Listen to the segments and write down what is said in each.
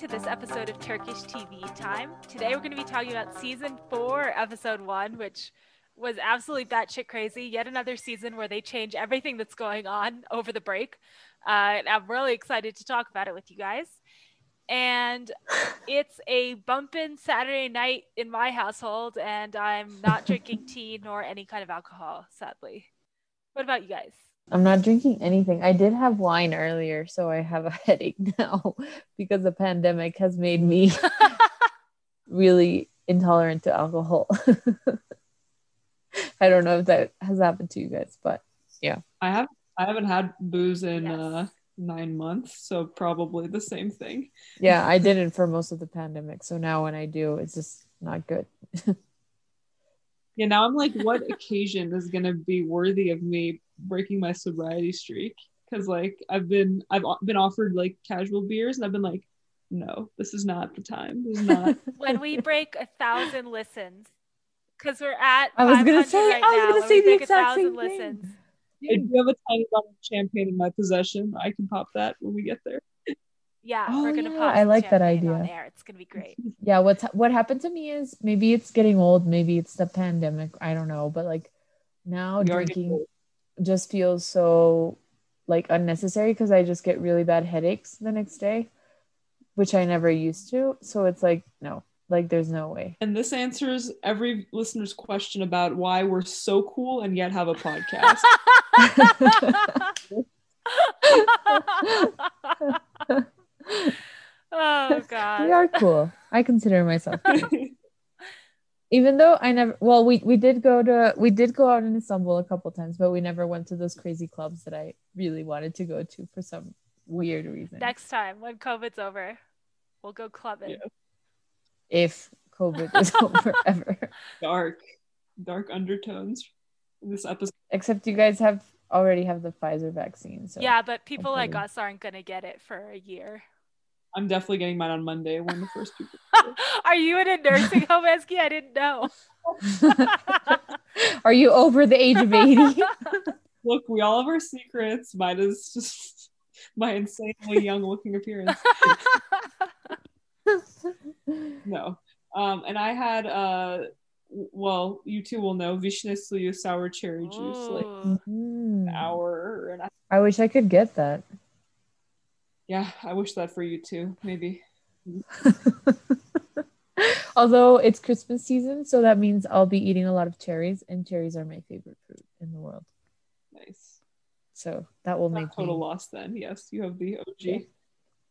to this episode of Turkish TV Time. Today we're going to be talking about season four, episode one, which was absolutely batshit crazy. Yet another season where they change everything that's going on over the break. Uh, I'm really excited to talk about it with you guys. And it's a bumpin' Saturday night in my household, and I'm not drinking tea nor any kind of alcohol, sadly. What about you guys? I'm not drinking anything. I did have wine earlier, so I have a headache now because the pandemic has made me really intolerant to alcohol. I don't know if that has happened to you guys, but yeah. I have I haven't had booze in Yes. uh nine months, so probably the same thing. Yeah, I didn't for most of the pandemic. So now when I do, it's just not good. Yeah, now I'm like, what occasion is gonna be worthy of me breaking my sobriety streak? Because like I've been I've been offered like casual beers, and I've been like, no, this is not the time. This is not. when we break a thousand listens, because we're at I was gonna say- right I was now, gonna say the exact thousand same thing. listens. I do have a tiny bottle of champagne in my possession. I can pop that when we get there. Yeah, Oh, we're gonna yeah, pop I like that champagne on idea. air. It's gonna be great. Yeah, what's what happened to me is maybe it's getting old, maybe it's the pandemic, I don't know, but like now You are drinking old. just feels so like unnecessary because I just get really bad headaches the next day, which I never used to. So it's like no, like there's no way. And this answers every listener's question about why we're so cool and yet have a podcast. oh god. we are cool. I consider myself cool. even though I never well we we did go to we did go out in Istanbul a couple times, but we never went to those crazy clubs that I really wanted to go to for some weird reason. Next time when COVID's over, we'll go clubbing. Yeah. if COVID is over ever. dark, dark undertones in this episode. Except you guys have already have the Pfizer vaccine. So Yeah, but people like us aren't gonna get it for a year. I'm definitely getting mine on Monday when the first people. Are you in a nursing home, Eski? I didn't know. Are you over the age of 80? Look, we all have our secrets. Mine is just my insanely young looking appearance. No. Um, and I had uh well, you two will know Vishne Suyu sour cherry juice, like Ooh. Mm. an hour and a I wish I could get that. Yeah, I wish that for you too, maybe. Although it's Christmas season, so that means I'll be eating a lot of cherries, and cherries are my favorite fruit in the world. Nice. So that will make total me. loss then. Yes, you have the OG Yeah.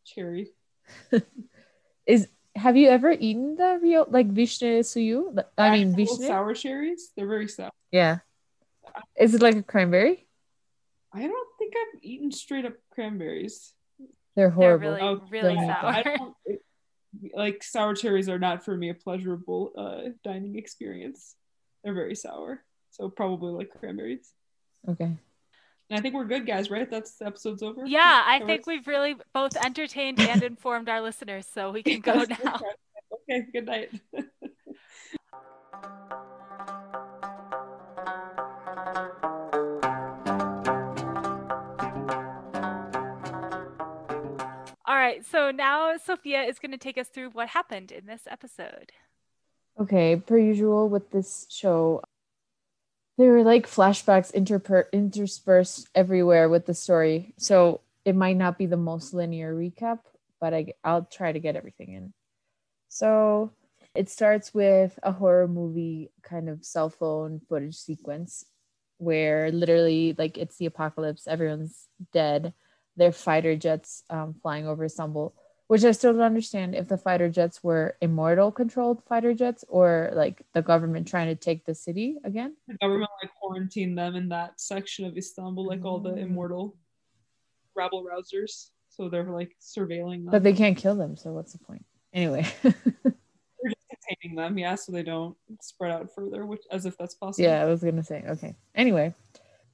cherry. Is have you ever eaten the real like vishne suyu? I mean vishne. sour cherries. They're very sour. Yeah. Is it like a cranberry? I don't think I've eaten straight up cranberries. They're They're horrible. really, Oh, really don't eat sour. I don't, it- like sour cherries are not for me a pleasurable uh, dining experience. They're very sour, so probably like cranberries. Okay. And I think we're good, guys. Right? That's the episode's over. Yeah, I Covered? think we've really both entertained and informed our listeners, so we can go now. Okay. Good night. right, so now Sophia is going to take us through what happened in this episode. Okay, per usual with this show, there were like flashbacks interper- interspersed everywhere with the story. So it might not be the most linear recap, but I, I'll try to get everything in. So it starts with a horror movie kind of cell phone footage sequence where literally, like, it's the apocalypse, everyone's dead. There are fighter jets um, flying over Istanbul which I still don't understand if the fighter jets were immortal controlled fighter jets or like the government trying to take the city again. the government like quarantined them in that section of Istanbul, like all the Mm. immortal rabble rousers. So they're like surveilling them. But they can't kill them, so what's the point? Anyway. They're just containing them, yeah, so they don't spread out further, which as if that's possible. yeah, I was gonna say, okay. Anyway.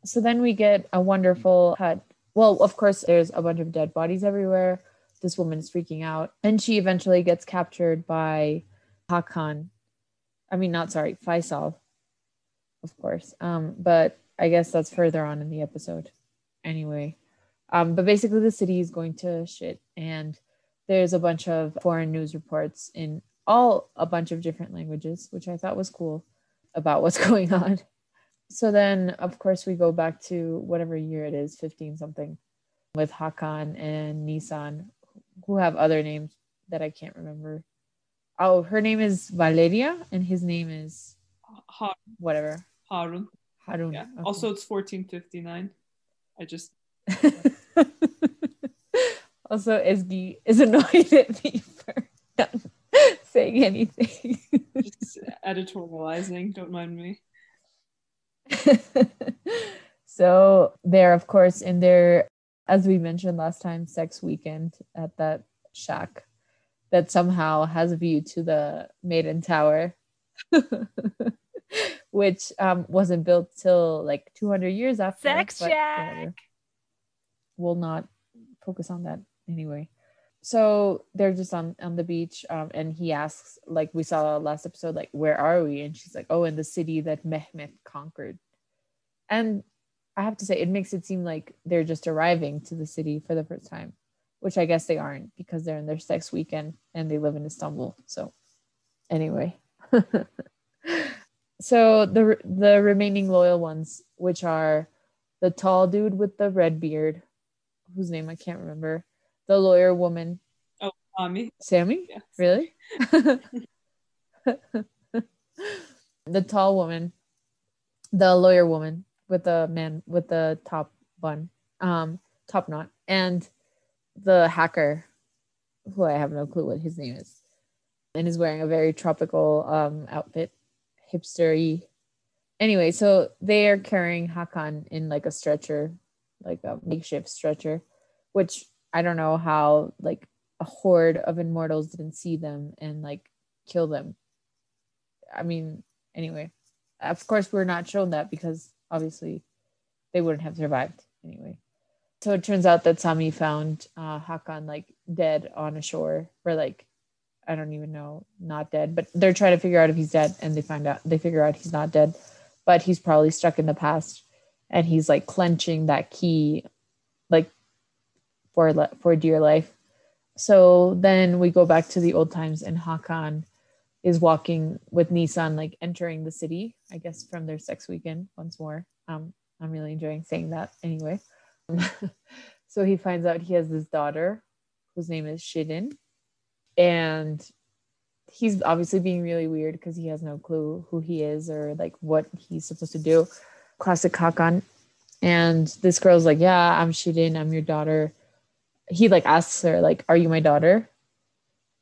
So then we get a wonderful hut. Well, of course, there's a bunch of dead bodies everywhere. This woman is freaking out. And she eventually gets captured by Hakan. I mean, not sorry, Faisal, of course. Um, but I guess that's further on in the episode. Anyway. Um, but basically the city is going to shit and there's a bunch of foreign news reports in all a bunch of different languages, which I thought was cool about what's going on. So then, of course, we go back to whatever year it is, 15 something, with Hakan and nissan who have other names that I can't remember. Oh, her name is Valeria, and his name is Har- whatever. Harun. Harun. Yeah. Okay. Also, it's 1459. I just also, Esgi is annoyed at me for not saying anything. just editorializing. Don't mind me. so they're of course in their as we mentioned last time sex weekend at that shack that somehow has a view to the maiden tower which um, wasn't built till like 200 years after Sex Shack. whatever. we'll not focus on that anyway so they're just on on the beach um, and he asks like we saw last episode like where are we? And she's like oh in the city that mehmet conquered. And i have to say it makes it seem like they're just arriving to the city for the first time which i guess they aren't because they're in their sex weekend and they live in istanbul. So anyway. So the the remaining loyal ones which are the tall dude with the red beard whose name i can't remember the lawyer woman. Ami. sammy? Yes. really? The tall woman. The lawyer woman with the man with the top bun um top knot. And the hacker who i have no clue what his name is. And is wearing a very tropical um outfit. Hipstery. Anyway so they are carrying hakan in like a stretcher. Like a makeshift stretcher. Which i don't know how like a horde of immortals didn't see them and like kill them. I mean anyway of course we're not shown that because obviously they wouldn't have survived anyway. So it turns out that sami found uh, hakan like dead on a shore or like i don't even know not dead but they're trying to figure out if he's dead and they find out they figure out he's not dead but he's probably stuck in the past and he's like clenching that key like for for dear life so then we go back to the old times and hakan is walking with Nissan, like entering the city, I guess, from their sex weekend once more. Um, I'm really enjoying saying that anyway. so he finds out he has this daughter whose name is Shirin. And he's obviously being really weird because he has no clue who he is or like what he's supposed to do. Classic Hakan. And this girl's like, Yeah, I'm Shirin, I'm your daughter. He like asks her, like, Are you my daughter?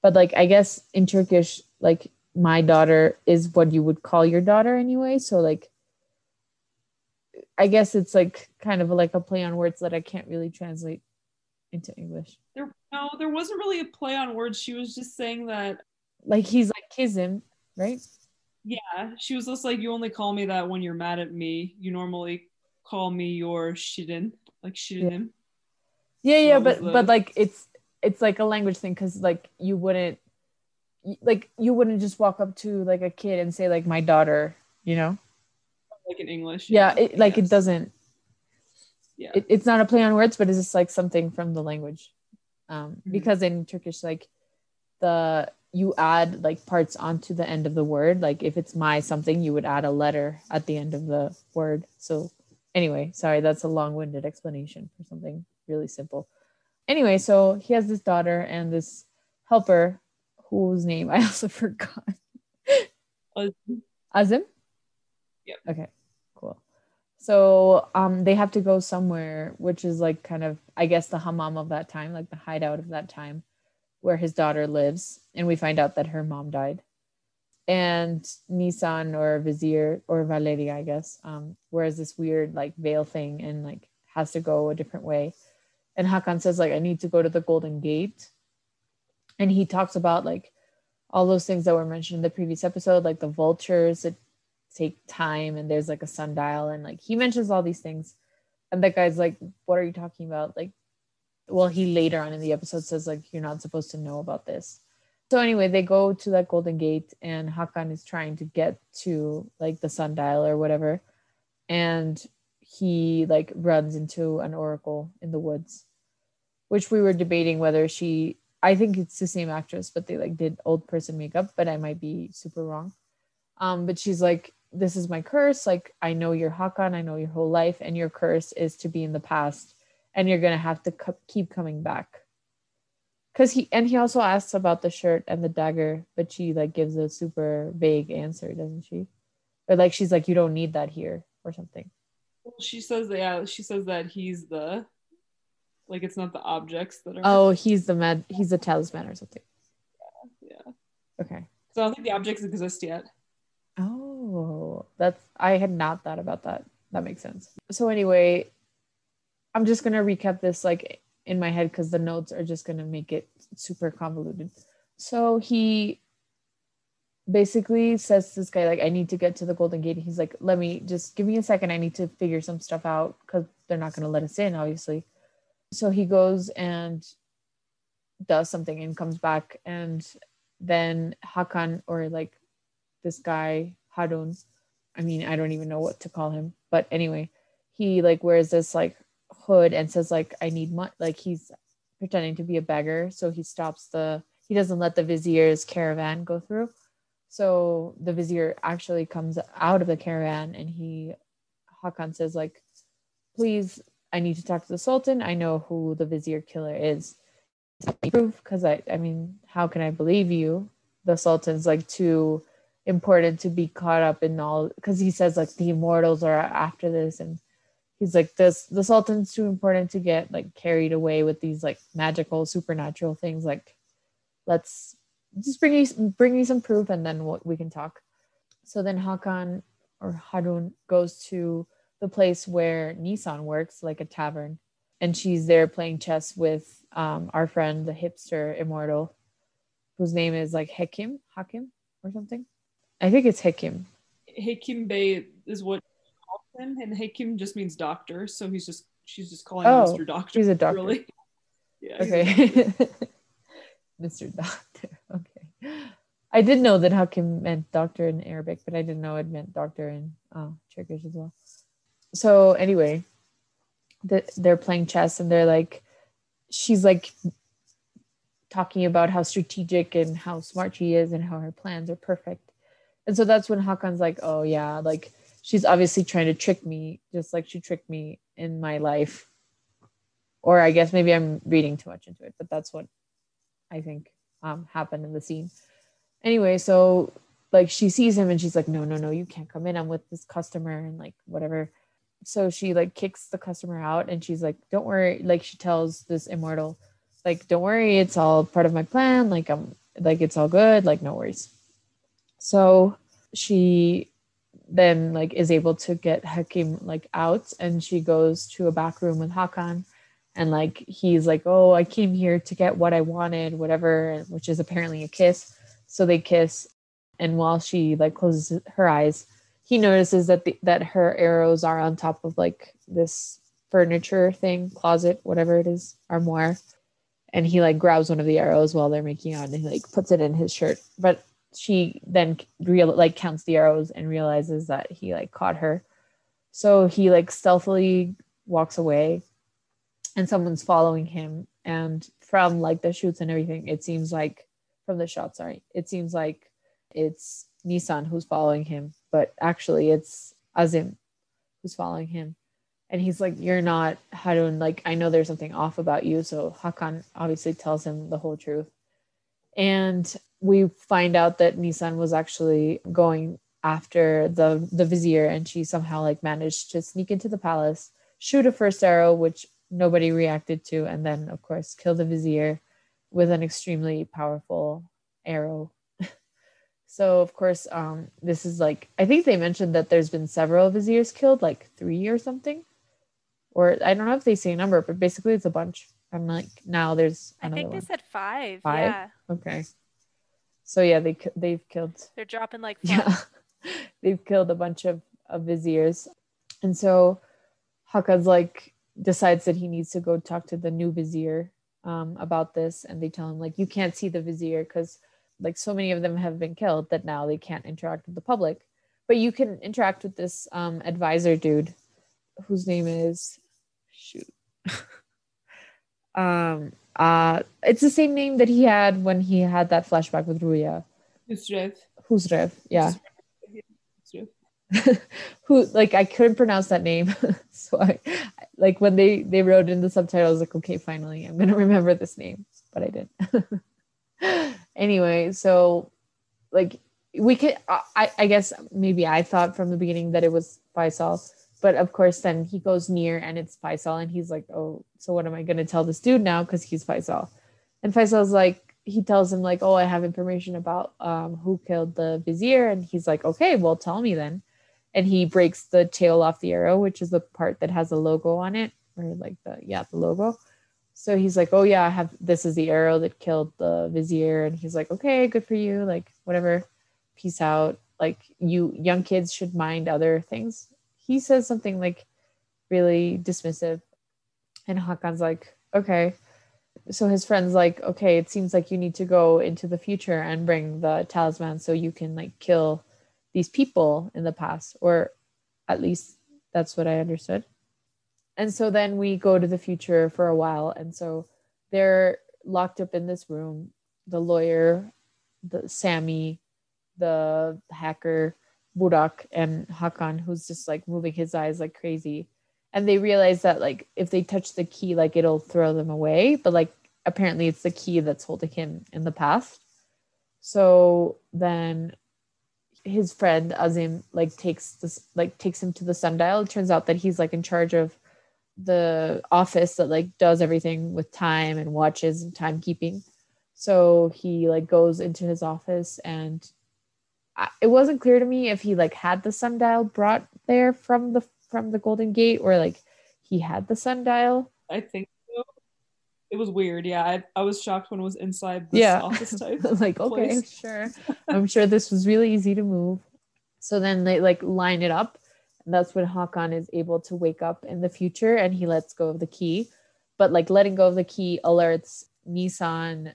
But like I guess in Turkish, like my daughter is what you would call your daughter anyway. So like I guess it's like kind of like a play on words that I can't really translate into English. There, no, there wasn't really a play on words. She was just saying that. Like he's like kizim, right? Yeah, she was just like, you only call me that when you're mad at me. You normally call me your shidin, like shidin. Yeah, yeah, yeah but but like it's it's like a language thing because like you wouldn't like you wouldn't just walk up to like a kid and say like my daughter, you know? like in English. Yeah, it, like it doesn't. Yeah. It, it's not a play on words, but it's just like something from the language. Um, Mhm. because in Turkish, like the you add like parts onto the end of the word. Like if it's my something, you would add a letter at the end of the word. So anyway, sorry, that's a long-winded explanation for something really simple. Anyway, so he has this daughter and this helper whose name I also forgot. Uh, Azim? Yep. Okay, cool. So um they have to go somewhere, which is like kind of I guess the hammam of that time, like the hideout of that time, where his daughter lives. And we find out that her mom died. And Nissan or Vizier or Valeria, I guess, um, wears this weird like veil thing and like has to go a different way. And Hakan says, like, I need to go to the Golden Gate. And he talks about like all those things that were mentioned in the previous episode, like the vultures that take time and there's like a sundial and like he mentions all these things. And that guy's like, What are you talking about? Like, well, he later on in the episode says, like, you're not supposed to know about this. So anyway, they go to that golden gate and Hakan is trying to get to like the sundial or whatever. And he like runs into an oracle in the woods, which we were debating whether she I think it's the same actress, but they like did old person makeup, but I might be super wrong. Um, but she's like, This is my curse. Like, I know you're Hakan, I know your whole life, and your curse is to be in the past, and you're gonna have to keep coming back. Cause he and he also asks about the shirt and the dagger, but she like gives a super vague answer, doesn't she? Or like she's like, You don't need that here, or something. Well, she says that yeah, she says that he's the like it's not the objects that are Oh, he's the med he's the talisman or something. Yeah, yeah. Okay. So I don't think the objects exist yet. Oh, that's I had not thought about that. That makes sense. So anyway, I'm just gonna recap this like in my head because the notes are just gonna make it super convoluted. So he basically says to this guy like, "I need to get to the Golden Gate." He's like, "Let me just give me a second. I need to figure some stuff out because they're not gonna let us in, obviously." So he goes and does something and comes back, and then Hakan or like this guy Harun. I mean, I don't even know what to call him, but anyway, he like wears this like hood and says like I need money. Like he's pretending to be a beggar, so he stops the. He doesn't let the vizier's caravan go through. So the vizier actually comes out of the caravan, and he Hakan says like, "Please, I need to talk to the sultan. I know who the vizier killer is." Proof, because I, I mean, how can I believe you? The sultan's like too important to be caught up in all because he says like the immortals are after this and he's like this the sultan's too important to get like carried away with these like magical supernatural things like let's just bring me bring me some proof and then what we can talk so then hakan or harun goes to the place where nissan works like a tavern and she's there playing chess with um, our friend the hipster immortal whose name is like hekim hakim or something I think it's hekim Hakim Bey is what calls him, and Hakim just means doctor. So he's just she's just calling Oh, him Mr. Doctor. he's a doctor. Really. Yeah. Okay. Mr. Doctor. I did know that Hakim meant doctor in Arabic, but I didn't know it meant doctor in uh, Turkish as well. So anyway, the, they're playing chess and they're like, she's like talking about how strategic and how smart she is and how her plans are perfect. And so that's when Hakan's like, oh yeah, like she's obviously trying to trick me, just like she tricked me in my life. Or I guess maybe I'm reading too much into it, but that's what I think um, happened in the scene. Anyway, so like she sees him and she's like, no, no, no, you can't come in. I'm with this customer and like whatever. So she like kicks the customer out and she's like, don't worry. Like she tells this immortal, like, don't worry, it's all part of my plan. Like I'm like it's all good. Like no worries. So she then like is able to get Hakim like out and she goes to a back room with Hakan and like he's like, Oh, I came here to get what I wanted, whatever, which is apparently a kiss. So they kiss and while she like closes her eyes, he notices that the, that her arrows are on top of like this furniture thing, closet, whatever it is, armoire. And he like grabs one of the arrows while they're making out and he like puts it in his shirt. But she then real like counts the arrows and realizes that he like caught her. So he like stealthily walks away and someone's following him. And from like the shoots and everything, it seems like from the shot, sorry, it seems like it's Nissan who's following him, but actually it's Azim who's following him. And he's like, You're not Harun, like I know there's something off about you. So Hakan obviously tells him the whole truth. And we find out that Nissan was actually going after the the vizier and she somehow like managed to sneak into the palace, shoot a first arrow, which nobody reacted to, and then of course kill the vizier with an extremely powerful arrow. so of course, um, this is like I think they mentioned that there's been several viziers killed, like three or something, or I don't know if they say a number, but basically it's a bunch. I'm like now there's I think they one. said five. Five? Yeah. Okay. So yeah, they they've killed They're dropping like flies. yeah they've killed a bunch of, of viziers and so Hakan's like decides that he needs to go talk to the new vizier um, about this and they tell him like you can't see the vizier because like so many of them have been killed that now they can't interact with the public but you can interact with this um, advisor dude whose name is shoot um Uh it's the same name that he had when he had that flashback with Ruya. Husrev. Husrev, yeah. Husrev. Who like I couldn't pronounce that name. so I like when they they wrote in the subtitle, I was like, okay, finally, I'm gonna remember this name. But I didn't. anyway, so like we could I, I guess maybe I thought from the beginning that it was Faisal but of course, then he goes near and it's Faisal, and he's like, "Oh, so what am I gonna tell this dude now? Because he's Faisal." And Faisal's like, he tells him like, "Oh, I have information about um, who killed the vizier," and he's like, "Okay, well, tell me then." And he breaks the tail off the arrow, which is the part that has a logo on it, or like the yeah, the logo. So he's like, "Oh yeah, I have this is the arrow that killed the vizier," and he's like, "Okay, good for you, like whatever, peace out." Like you young kids should mind other things he says something like really dismissive and Hakan's like okay so his friend's like okay it seems like you need to go into the future and bring the talisman so you can like kill these people in the past or at least that's what i understood and so then we go to the future for a while and so they're locked up in this room the lawyer the sammy the hacker Burak and Hakan, who's just like moving his eyes like crazy. And they realize that like if they touch the key, like it'll throw them away. But like apparently it's the key that's holding him in the past. So then his friend Azim like takes this like takes him to the sundial. It turns out that he's like in charge of the office that like does everything with time and watches and timekeeping. So he like goes into his office and it wasn't clear to me if he like had the sundial brought there from the from the Golden Gate or like he had the sundial. I think. It was weird. Yeah, I, I was shocked when it was inside this yeah. office type. like, okay, place. sure. I'm sure this was really easy to move. So then they like line it up. And that's when Hakan is able to wake up in the future and he lets go of the key. But like letting go of the key alerts Nissan,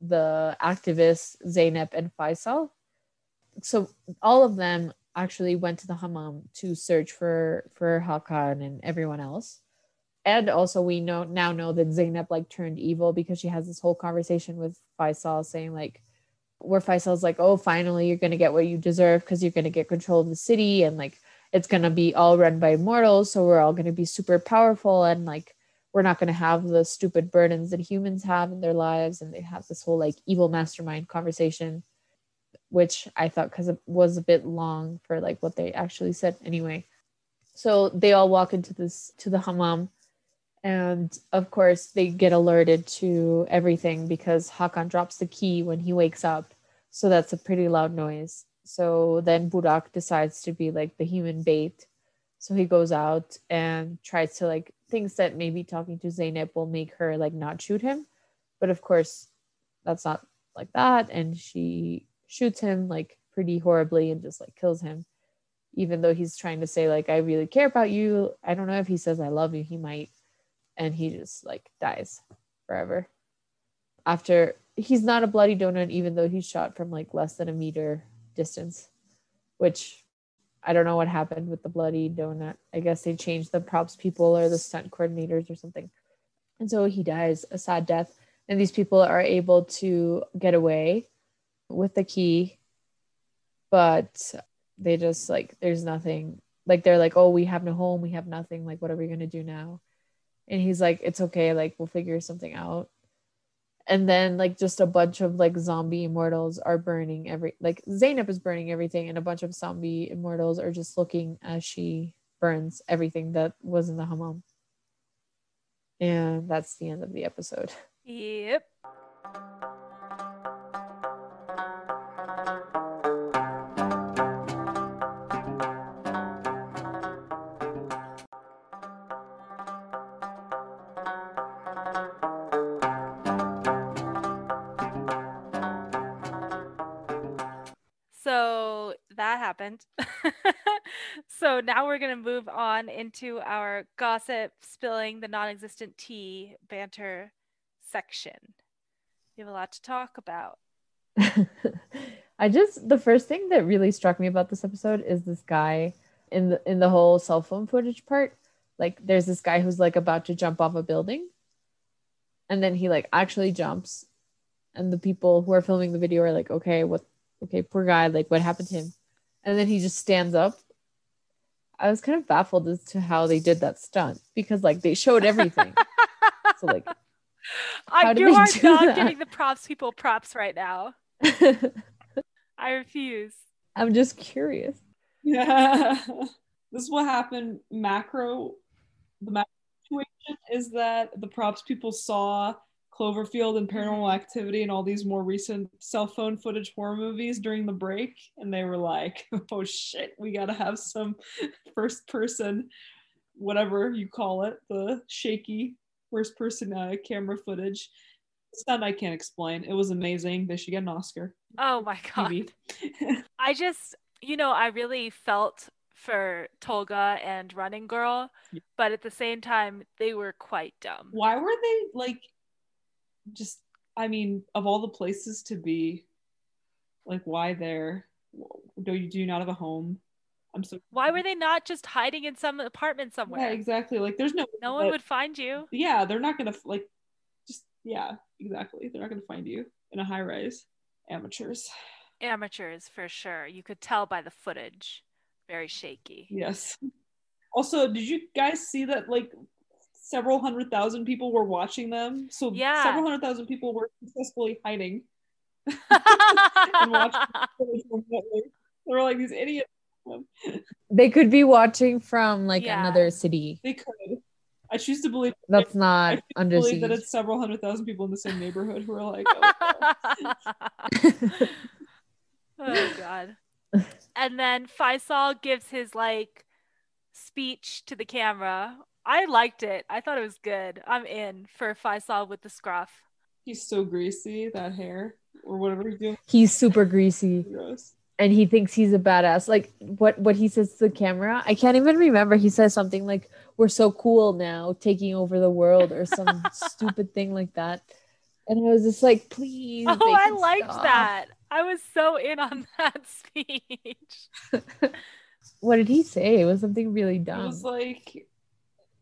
the activists, Zeynep, and Faisal so all of them actually went to the hammam to search for for Hakan and everyone else. And also we know now know that Zainab like turned evil because she has this whole conversation with Faisal saying like where Faisal's like, oh, finally you're gonna get what you deserve because you're gonna get control of the city and like it's gonna be all run by mortals, so we're all gonna be super powerful and like we're not gonna have the stupid burdens that humans have in their lives and they have this whole like evil mastermind conversation which I thought because it was a bit long for like what they actually said anyway. So they all walk into this to the hammam, and of course they get alerted to everything because Hakan drops the key when he wakes up. So that's a pretty loud noise. So then Burak decides to be like the human bait. So he goes out and tries to like thinks that maybe talking to Zainab will make her like not shoot him. But of course, that's not like that. And she shoots him like pretty horribly and just like kills him even though he's trying to say like i really care about you i don't know if he says i love you he might and he just like dies forever after he's not a bloody donut even though he's shot from like less than a meter distance which i don't know what happened with the bloody donut i guess they changed the props people or the stunt coordinators or something and so he dies a sad death and these people are able to get away with the key, but they just like there's nothing. Like they're like, oh, we have no home, we have nothing. Like, what are we gonna do now? And he's like, it's okay. Like, we'll figure something out. And then like just a bunch of like zombie immortals are burning every like Zainab is burning everything, and a bunch of zombie immortals are just looking as she burns everything that was in the hammam. And that's the end of the episode. Yep. Now we're going to move on into our gossip, spilling the non existent tea banter section. We have a lot to talk about. I just the first thing that really struck me about this episode is this guy in the in the whole cell phone footage part. Like there's this guy who's like about to jump off a building. and then he like actually jumps and the people who are filming the video are like okay what okay poor guy like what happened to him and then he just stands up i was kind of baffled as to how they did that stunt because like they showed everything so like I, you are do not that? giving the props people props right now. I refuse. i'm just curious Yeah. this is what happened macro the macro situation is that the props people saw Cloverfield and Paranormal Activity and all these more recent cell phone footage horror movies during the break and they were like, "Oh shit, we got to have some first person whatever you call it, the shaky first person uh, camera footage." Stunt I can't explain. It was amazing. They should get an Oscar. Oh my god. I just, you know, I really felt for Tolga and Running Girl, but at the same time, they were quite dumb. why were they like just i mean of all the places to be like why there do you do you not have a home i'm so Why were they not just hiding in some apartment somewhere? yeah exactly like there's no No one but- would find you. yeah they're not gonna like just yeah exactly they're not gonna find you in a high rise amateurs Amateurs for sure. You could tell by the footage. Very shaky. yes also did you guys see that like several hundred thousand people were watching them so Yeah. several hundred thousand people were successfully hiding and watching footage. They were like these idiots. they could be watching from like Yeah. another city They could. I choose to believe. that's not choose to under believe that it's several hundred thousand people in the same neighborhood who are like, oh, oh god. And then Faisal gives his like speech to the camera. I liked it. I thought it was good. I'm in for Faisal with the scruff. he's so greasy that hair or whatever he's doing. he's super greasy Gross. and he thinks he's a badass like what what he says to the camera i can't even remember he says something like we're so cool now taking over the world or some stupid thing like that and i was just like please Oh, I liked stop. that. I was so in on that speech. what did he say it was something really dumb. It was like,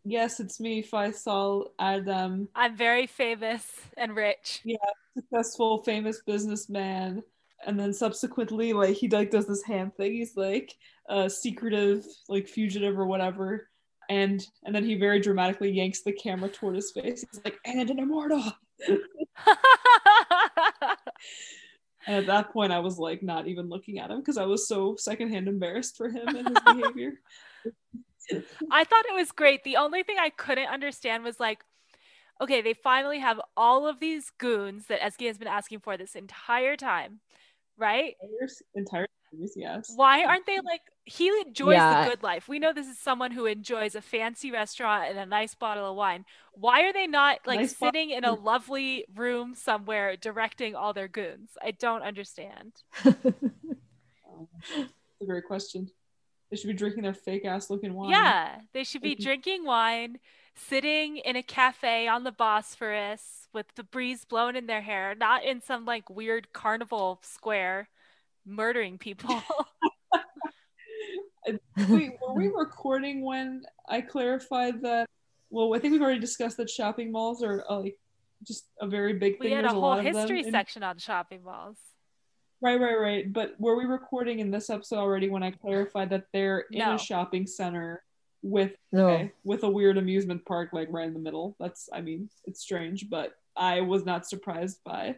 yes, it's me, Faisal Adam, I'm very famous and rich. Yeah, successful, famous businessman. And then subsequently, like he like does this hand thing. He's like uh, secretive, like fugitive or whatever. And and then he very dramatically yanks the camera toward his face. He's like, and an immortal. And at that point, I was like not even looking at him because I was so secondhand embarrassed for him and his behavior. I thought it was great. The only thing I couldn't understand was like, okay, they finally have all of these goons that Eski has been asking for this entire time, right? Entire series, yes. Why aren't they like he enjoys Yeah. the good life? We know this is someone who enjoys a fancy restaurant and a nice bottle of wine. Why are they not like Nice bottle sitting in a lovely room somewhere directing all their goons? I don't understand. Um, That's a great question. They should be drinking their fake ass looking wine. Yeah, they should be drinking wine, sitting in a cafe on the Bosphorus with the breeze blowing in their hair, not in some like weird carnival square murdering people. Wait, were we recording when I clarified that? Well, I think we've already discussed that shopping malls are uh, like just a very big thing. we had a whole lot of them history in- section on shopping malls. Right, right, right. But were we recording in this episode already when I clarified that they're in a shopping center with no okay, with a weird amusement park like right in the middle? That's, I mean, it's strange, but I was not surprised by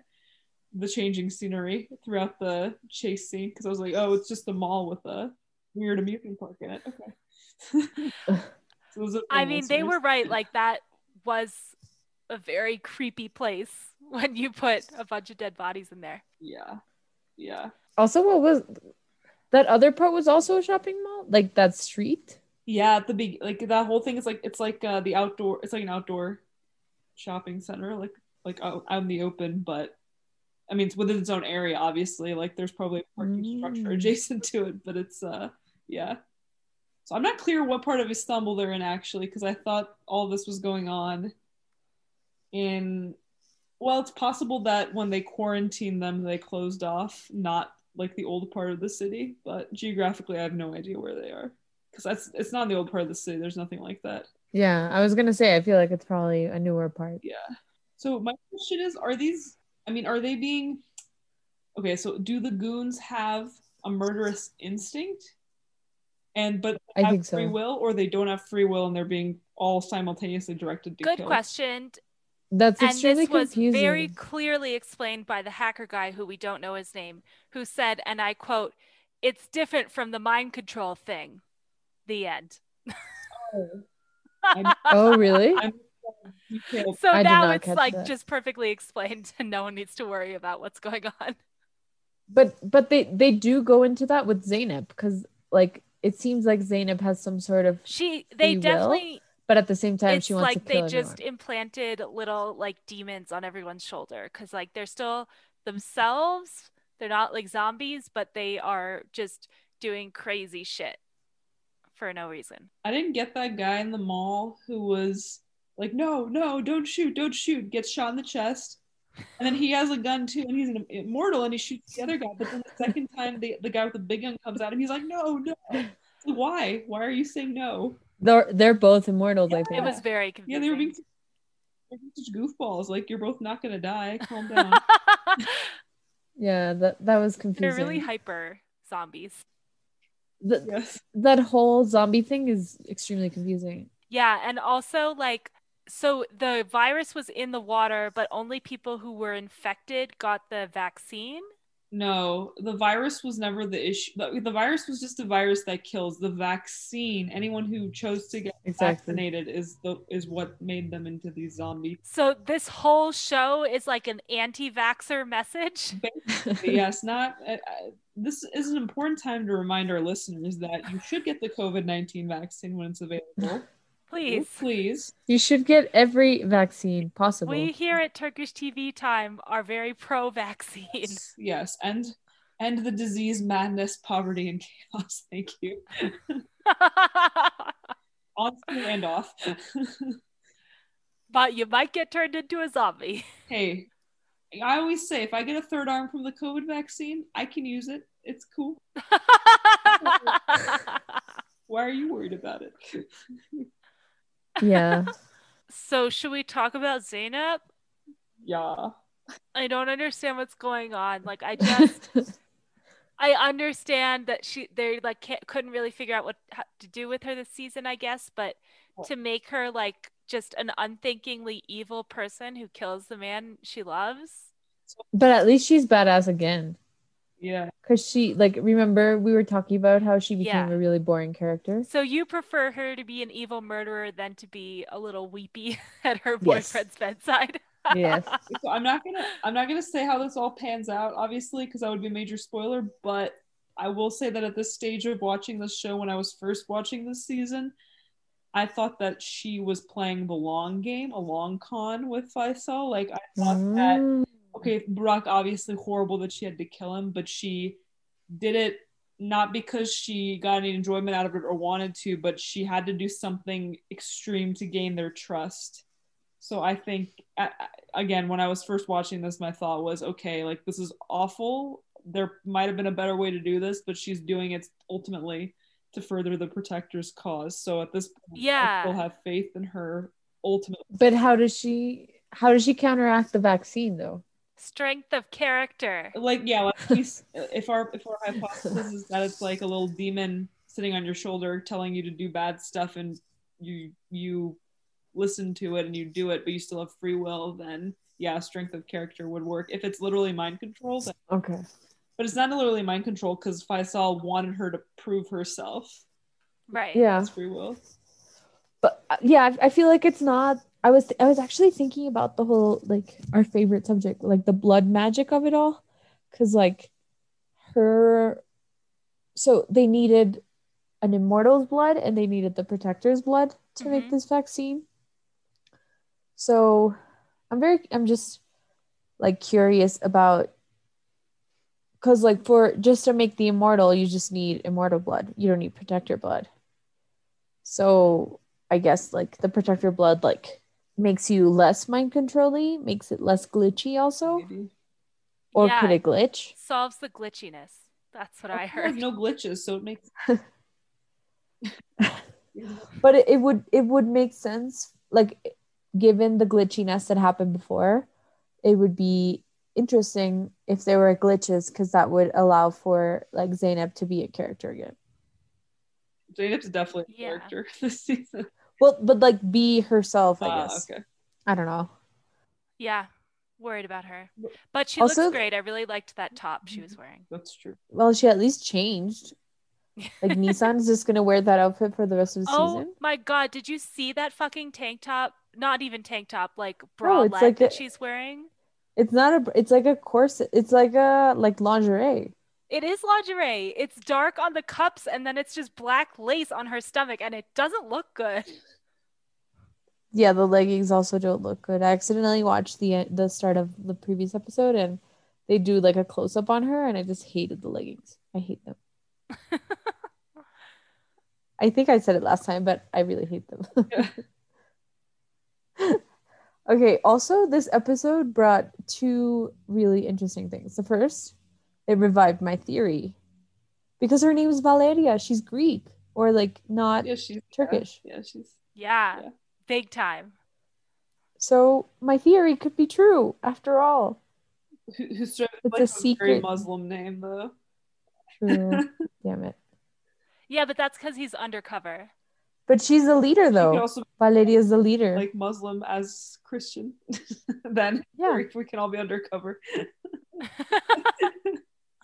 the changing scenery throughout the chase scene because I was like, oh, it's just a mall with a weird amusement park in it. Okay. So those are I mean, they were right. Like that was a very creepy place when you put a bunch of dead bodies in there. Yeah, yeah, also what was that other part was also a shopping mall like that street yeah. At the big, like that whole thing is like it's like uh, the outdoor. It's like an outdoor shopping center, like like out, out in the open, but. I mean, it's within its own area, obviously. Like, there's probably a parking structure Mm. adjacent to it, but it's, uh, yeah. So I'm not clear what part of Istanbul they're in, actually, because I thought all this was going on in, well, it's possible that when they quarantined them, they closed off, not like the old part of the city, but geographically, I have no idea where they are. Because that's it's not in the old part of the city. There's nothing like that. yeah i was gonna say i feel like it's probably a newer part Yeah. So my question is, are these? I mean, are they being? Okay, so do the goons have a murderous instinct, and but I have think so. free will, or they don't have free will and they're being all simultaneously directed to Good kill? question. That's And extremely this was confusing. very clearly explained by the hacker guy who we don't know his name, who said, and I quote, it's different from the mind control thing. The end. Oh. I'm- oh, really? So I now it's like that. just perfectly explained and no one needs to worry about what's going on. But but they they do go into that with Zaynab because like it seems like Zaynab has some sort of, She they definitely. will? Definitely but at the same time it's she wants like to kill It's like they just everyone. implanted little like demons on everyone's shoulder because like they're still themselves they're not like zombies but they are just doing crazy shit for no reason I didn't get that guy in the mall who was like, no, no, don't shoot, don't shoot, gets shot in the chest. And then he has a gun too, and he's an immortal, and he shoots the other guy. But then the second time, the, the guy with the big gun comes at him, he's like, no, no. Why? Why are you saying no? They're they're both immortals, I think. it was very Yeah, confusing they were being, they're being such goofballs. Like, you're both not gonna die. Calm down. yeah, that that was confusing. they're really hyper zombies Th- yes. that whole zombie thing is extremely confusing. yeah and also like so the virus was in the water but only people who were infected got the vaccine No, the virus was never the issue. The, the virus was just a virus that kills. The vaccine, anyone who chose to get Exactly. vaccinated, is the is what made them into these zombies. so this whole show is like an anti-vaxer message Basically, yes, not. Uh, uh, this is an important time to remind our listeners that you should get the COVID nineteen vaccine when it's available. please oh, please. You should get every vaccine possible. We here at Turkish TV Time are very pro vaccine. Yes, and and the disease, madness, poverty, and chaos. Thank you. On screen and off. but you might get turned into a zombie. hey, I always say if I get a third arm from the COVID vaccine, I can use it. It's cool. Why are you worried about it? Yeah. so, should we talk about Zainab? yeah. I don't understand what's going on. Like, I just, I understand that she, they like can't, couldn't really figure out what to do with her this season, I guess. But to make her like just an unthinkingly evil person who kills the man she loves. but at least she's badass again. Yeah. Cause she like remember we were talking about how she became Yeah. a really boring character. So you prefer her to be an evil murderer than to be a little weepy at her Yes. boyfriend's bedside? Yes. So I'm not gonna I'm not gonna say how this all pans out, obviously, because that would be a major spoiler, but I will say that at this stage of watching this show when I was first watching this season, I thought that she was playing the long game, a long con with Faisal. Like I thought that Mm. Okay, Burak obviously horrible that she had to kill him, but she did it not because she got any enjoyment out of it or wanted to, but she had to do something extreme to gain their trust. So I think a- a- again, when I was first watching this, my thought was, okay, like this is awful. There might have been a better way to do this, but she's doing it ultimately to further the protector's cause. So at this point, Yeah. I still have faith in her ultimately. But how does she how does she counteract the vaccine though? Strength of character. like yeah like we, s- if our if our hypothesis is that it's like a little demon sitting on your shoulder telling you to do bad stuff and you you listen to it and you do it but you still have free will then yeah strength of character would work if it's literally mind control then, Okay. but it's not literally mind control because Faisal wanted her to prove herself Right. Yeah. that's free will But uh, yeah, I, I feel like it's not I was I was actually thinking about the whole like our favorite subject, like the blood magic of it all. Cause like her so they needed an immortal's blood and they needed the protector's blood to make Mhm. this vaccine. So I'm very I'm just like curious about because like for just to make the immortal, you just need immortal blood. You don't need protector blood. So I guess like the protector blood like makes you less mind controlly, makes it less glitchy also. maybe Or Yeah. could it glitch? Solves the glitchiness. That's what I have heard. no glitches so it makes But it, it would it would make sense. Like given the glitchiness that happened before, it would be interesting if there were glitches because that would allow for like Zainab to be a character again. Zainab's definitely a Yeah. character this season. Well, but like be herself, I Ah, guess. okay. I don't know. Yeah, worried about her. But she Also- looks great. I really liked that top she was wearing. That's true. Well, she at least changed. Like Nissan is just gonna wear that outfit for the rest of the Oh season. my god, did you see that fucking tank top? Not even tank top, like bralette it's like that a- she's wearing. It's not a. It's like a corset. It's like a like lingerie. It is lingerie. It's dark on the cups and then it's just black lace on her stomach and it doesn't look good. Yeah, the leggings also don't look good. I accidentally watched the uh, the start of the previous episode and they do like a close up on her and I just hated the leggings. I hate them. I think I said it last time, but I really hate them. okay, also this episode brought two really interesting things. The first, it revived my theory. Because her name is Valeria, she's Greek or like not Yeah, she's Turkish. Yeah, she's Yeah, Yeah. big time. So my theory could be true after all. who, who's It's like a a very secret. Muslim name though. True. Damn it. Yeah, but that's because he's undercover. But she's the leader though. also is the leader. like Muslim as Christian. then Yeah. we, we can all be undercover.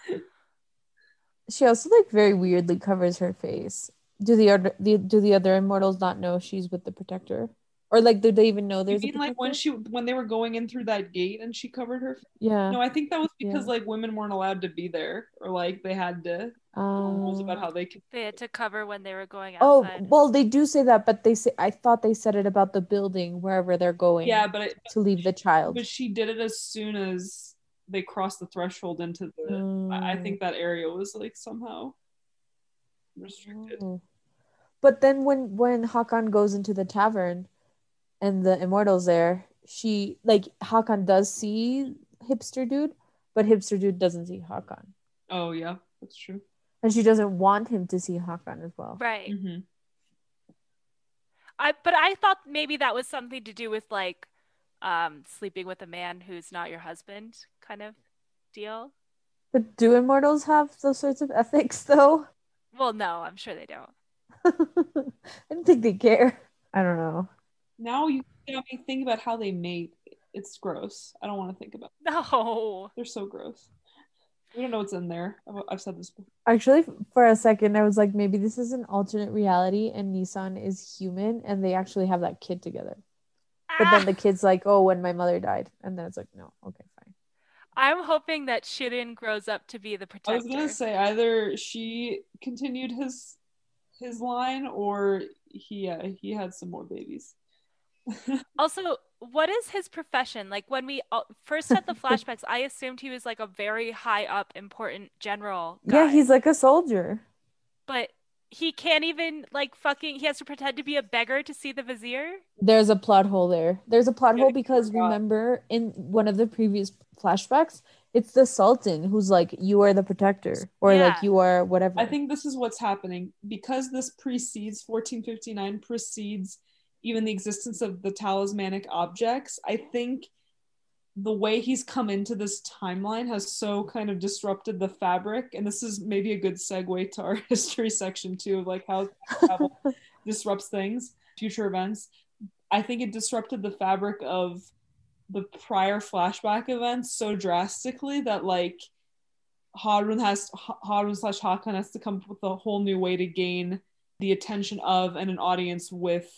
she also like very weirdly covers her face. Do the other the, do the other immortals not know she's with the protector? Or like do they even know You there's a mean like when she when they were going in through that gate and she covered her? Yeah. No, I think that was because Yeah. like women weren't allowed to be there, or like they had to um, rules about Um, how they could. They had to cover when they were going outside. Oh, well, they do say that, but they say I thought they said it about the building wherever they're going Yeah, but it, to leave the child. but she did it as soon as they crossed the threshold into the. I I Mm. think that area was like somehow restricted. Oh. But then when when Hakan goes into the tavern and the immortals there, she like Hakan does see hipster dude, but hipster dude doesn't see Hakan. Oh yeah, that's true. And she doesn't want him to see Hakan as well. Right. hmm I but I thought maybe that was something to do with like um sleeping with a man who's not your husband kind of deal. But do immortals have those sorts of ethics though? Well, no, I'm sure they don't. I don't think they care. I don't know. Now you got me think about how they mate. It's gross. I don't want to think about. It. No. They're so gross. We don't know what's in there. I've, I've said this before. Actually, for a second, I was like, maybe this is an alternate reality and Nissan is human and they actually have that kid together. But then Ah, the kid's like, oh, when my mother died. And then it's like, no, okay, fine. I'm hoping that Shirin grows up to be the protector. I was gonna say either she continued his his line or he uh, he had some more babies. Also, what is his profession? Like when we first had the flashbacks, I assumed he was like a very high up, important general. Yeah, he's like a soldier. but he can't even like fucking. He has to pretend to be a beggar to see the vizier. There's a plot hole there. There's a plot hole because remember in one of the previous flashbacks, it's the Sultan who's like, you are the protector, or Yeah. like you are whatever. I think this is what's happening because this precedes 1459 precedes even the existence of the talismanic objects. I think the way he's come into this timeline has so kind of disrupted the fabric. And this is maybe a good segue to our history section too of like how travel disrupts things future events. I think it disrupted the fabric of the prior flashback events so drastically that like harun has harun slash hakan has to come up with a whole new way to gain the attention of and an audience with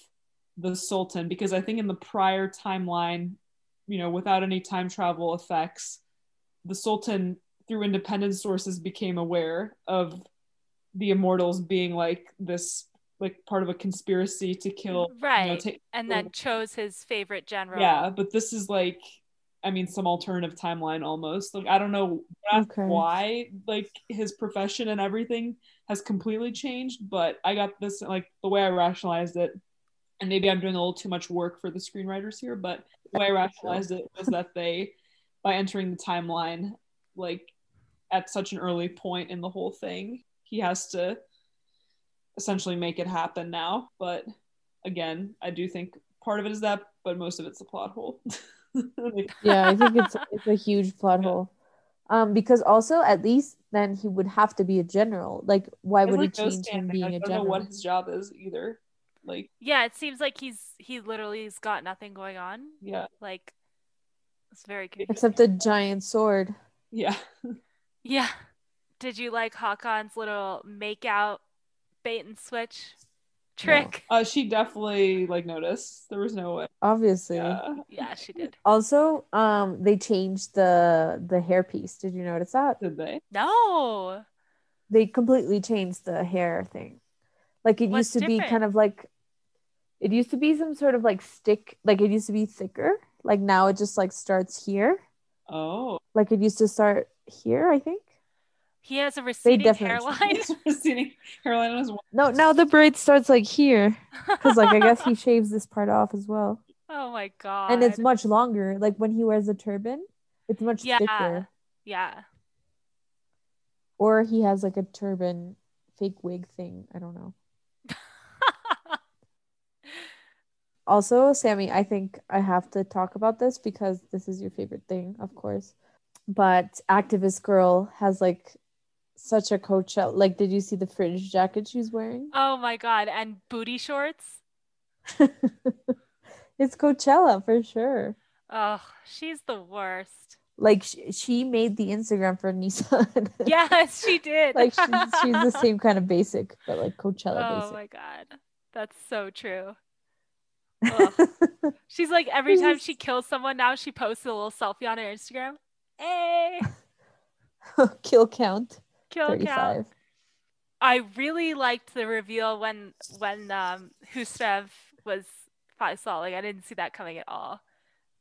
the sultan. Because i think in the prior timeline you know without any time travel effects the sultan through independent sources became aware of the immortals being like this like part of a conspiracy to kill Right. you know, take, and then chose his favorite general. yeah but this is like i mean some alternative timeline almost like i don't know Okay. why like his profession and everything has completely changed but i got this like the way i rationalized it and maybe i'm doing a little too much work for the screenwriters here but the way i rationalized it was that they by entering the timeline like at such an early point in the whole thing he has to essentially make it happen now but again i do think part of it is that, but most of it's a plot hole. Yeah, I think it's it's a huge plot Yeah. hole. Um, because also at least then he would have to be a general. Like, why would like, it change him being I a don't know general? what his job is either. Like, Yeah, it seems like he's he literally has got nothing going on. yeah, Like it's very confusing. Except a giant sword. yeah. Yeah. Did you like Hakan's little make out bait and switch trick? Uh, she definitely like noticed. There was no way. Obviously. Yeah. Yeah, she did. Also, um, they changed the the hairpiece. Did you notice that? Did they? No. They completely changed the hair thing. Like it What's used to be kind of like it used to be some sort of like stick, like it used to be thicker. Like now it just like starts here. Oh, Like it used to start here, I think. He has a receding hairline. receding hairline on his. No, now the braid starts like here. Because like I guess he shaves this part off as well. oh my god. And it's much longer. Like when he wears a turban, it's much Yeah. thicker. yeah. Or he has like a turban fake wig thing. I don't know. Also, Sammy, I think I have to talk about this because this is your favorite thing, of course. But activist girl has like such a Coachella. Like, did you see the fringe jacket she's wearing? oh my god. And booty shorts. it's Coachella for sure. Oh, she's the worst. Like she, she made the Instagram for Nissan. Yes, she did. like she's, she's the same kind of basic, but like Coachella Oh basic. my god. That's so true. Ugh. She's like every She's time she kills someone now she posts a little selfie on her Instagram. Hey, Kill count kill count. I really liked the reveal when when um Husrev was Faisal. Like I didn't see that coming at all.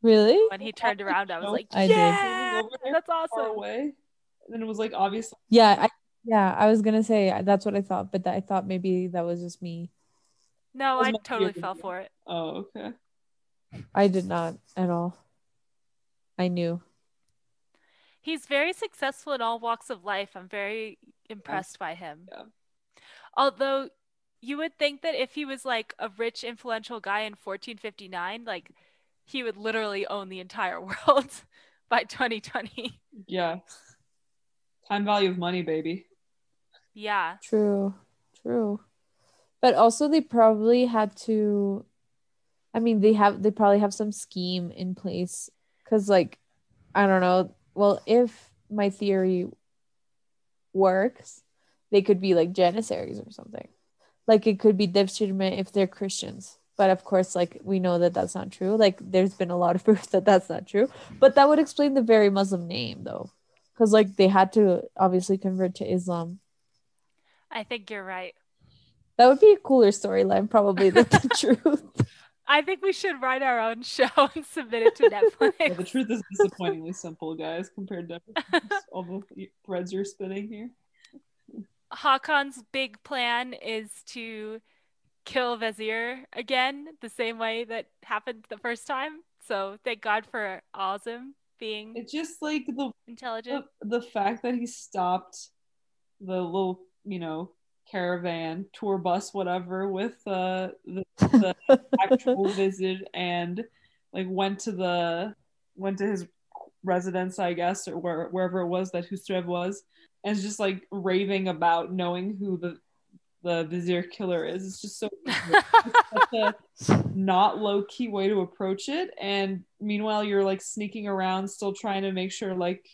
Really? When he turned around, I was like, I yeah, Over that's awesome. away. And then it was like obviously. Yeah, I yeah, I was gonna say that's what I thought, but I thought maybe that was just me. No, I totally fell video. for it. Oh, okay. I did not at all. I knew. He's very successful in all walks of life. I'm very impressed by him. Yeah. Although you would think that if he was like a rich, influential guy in 1459, like he would literally own the entire world by 2020. Yeah. Time value of money, baby. Yeah. True. True. But also they probably had to I mean they have they probably have some scheme in place cuz like I don't know. Well, if my theory works, they could be like janissaries or something. Like it could be legitimate if they're Christians. But of course, like we know that that's not true. Like there's been a lot of proof that that's not true. But that would explain the very Muslim name though. Cuz like they had to obviously convert to Islam. I think you're right. That would be a cooler storyline, probably than the truth. I think we should write our own show and submit it to Well, the truth is disappointingly simple, guys, compared to all the threads you're spinning here. Hakan's big plan is to kill Vizier again, the same way that happened the first time. So thank God for Azim being It's just like the intelligent. the, the fact that he stopped the little, you know, caravan, tour bus, whatever, with uh, the, the actual visit and like went to the went to his residence, I guess, or where, wherever it was that Husrev was, and is just like raving about knowing who the the vizier killer is. It's just so it's such a not low key way to approach it. And meanwhile, you're like sneaking around, still trying to make sure like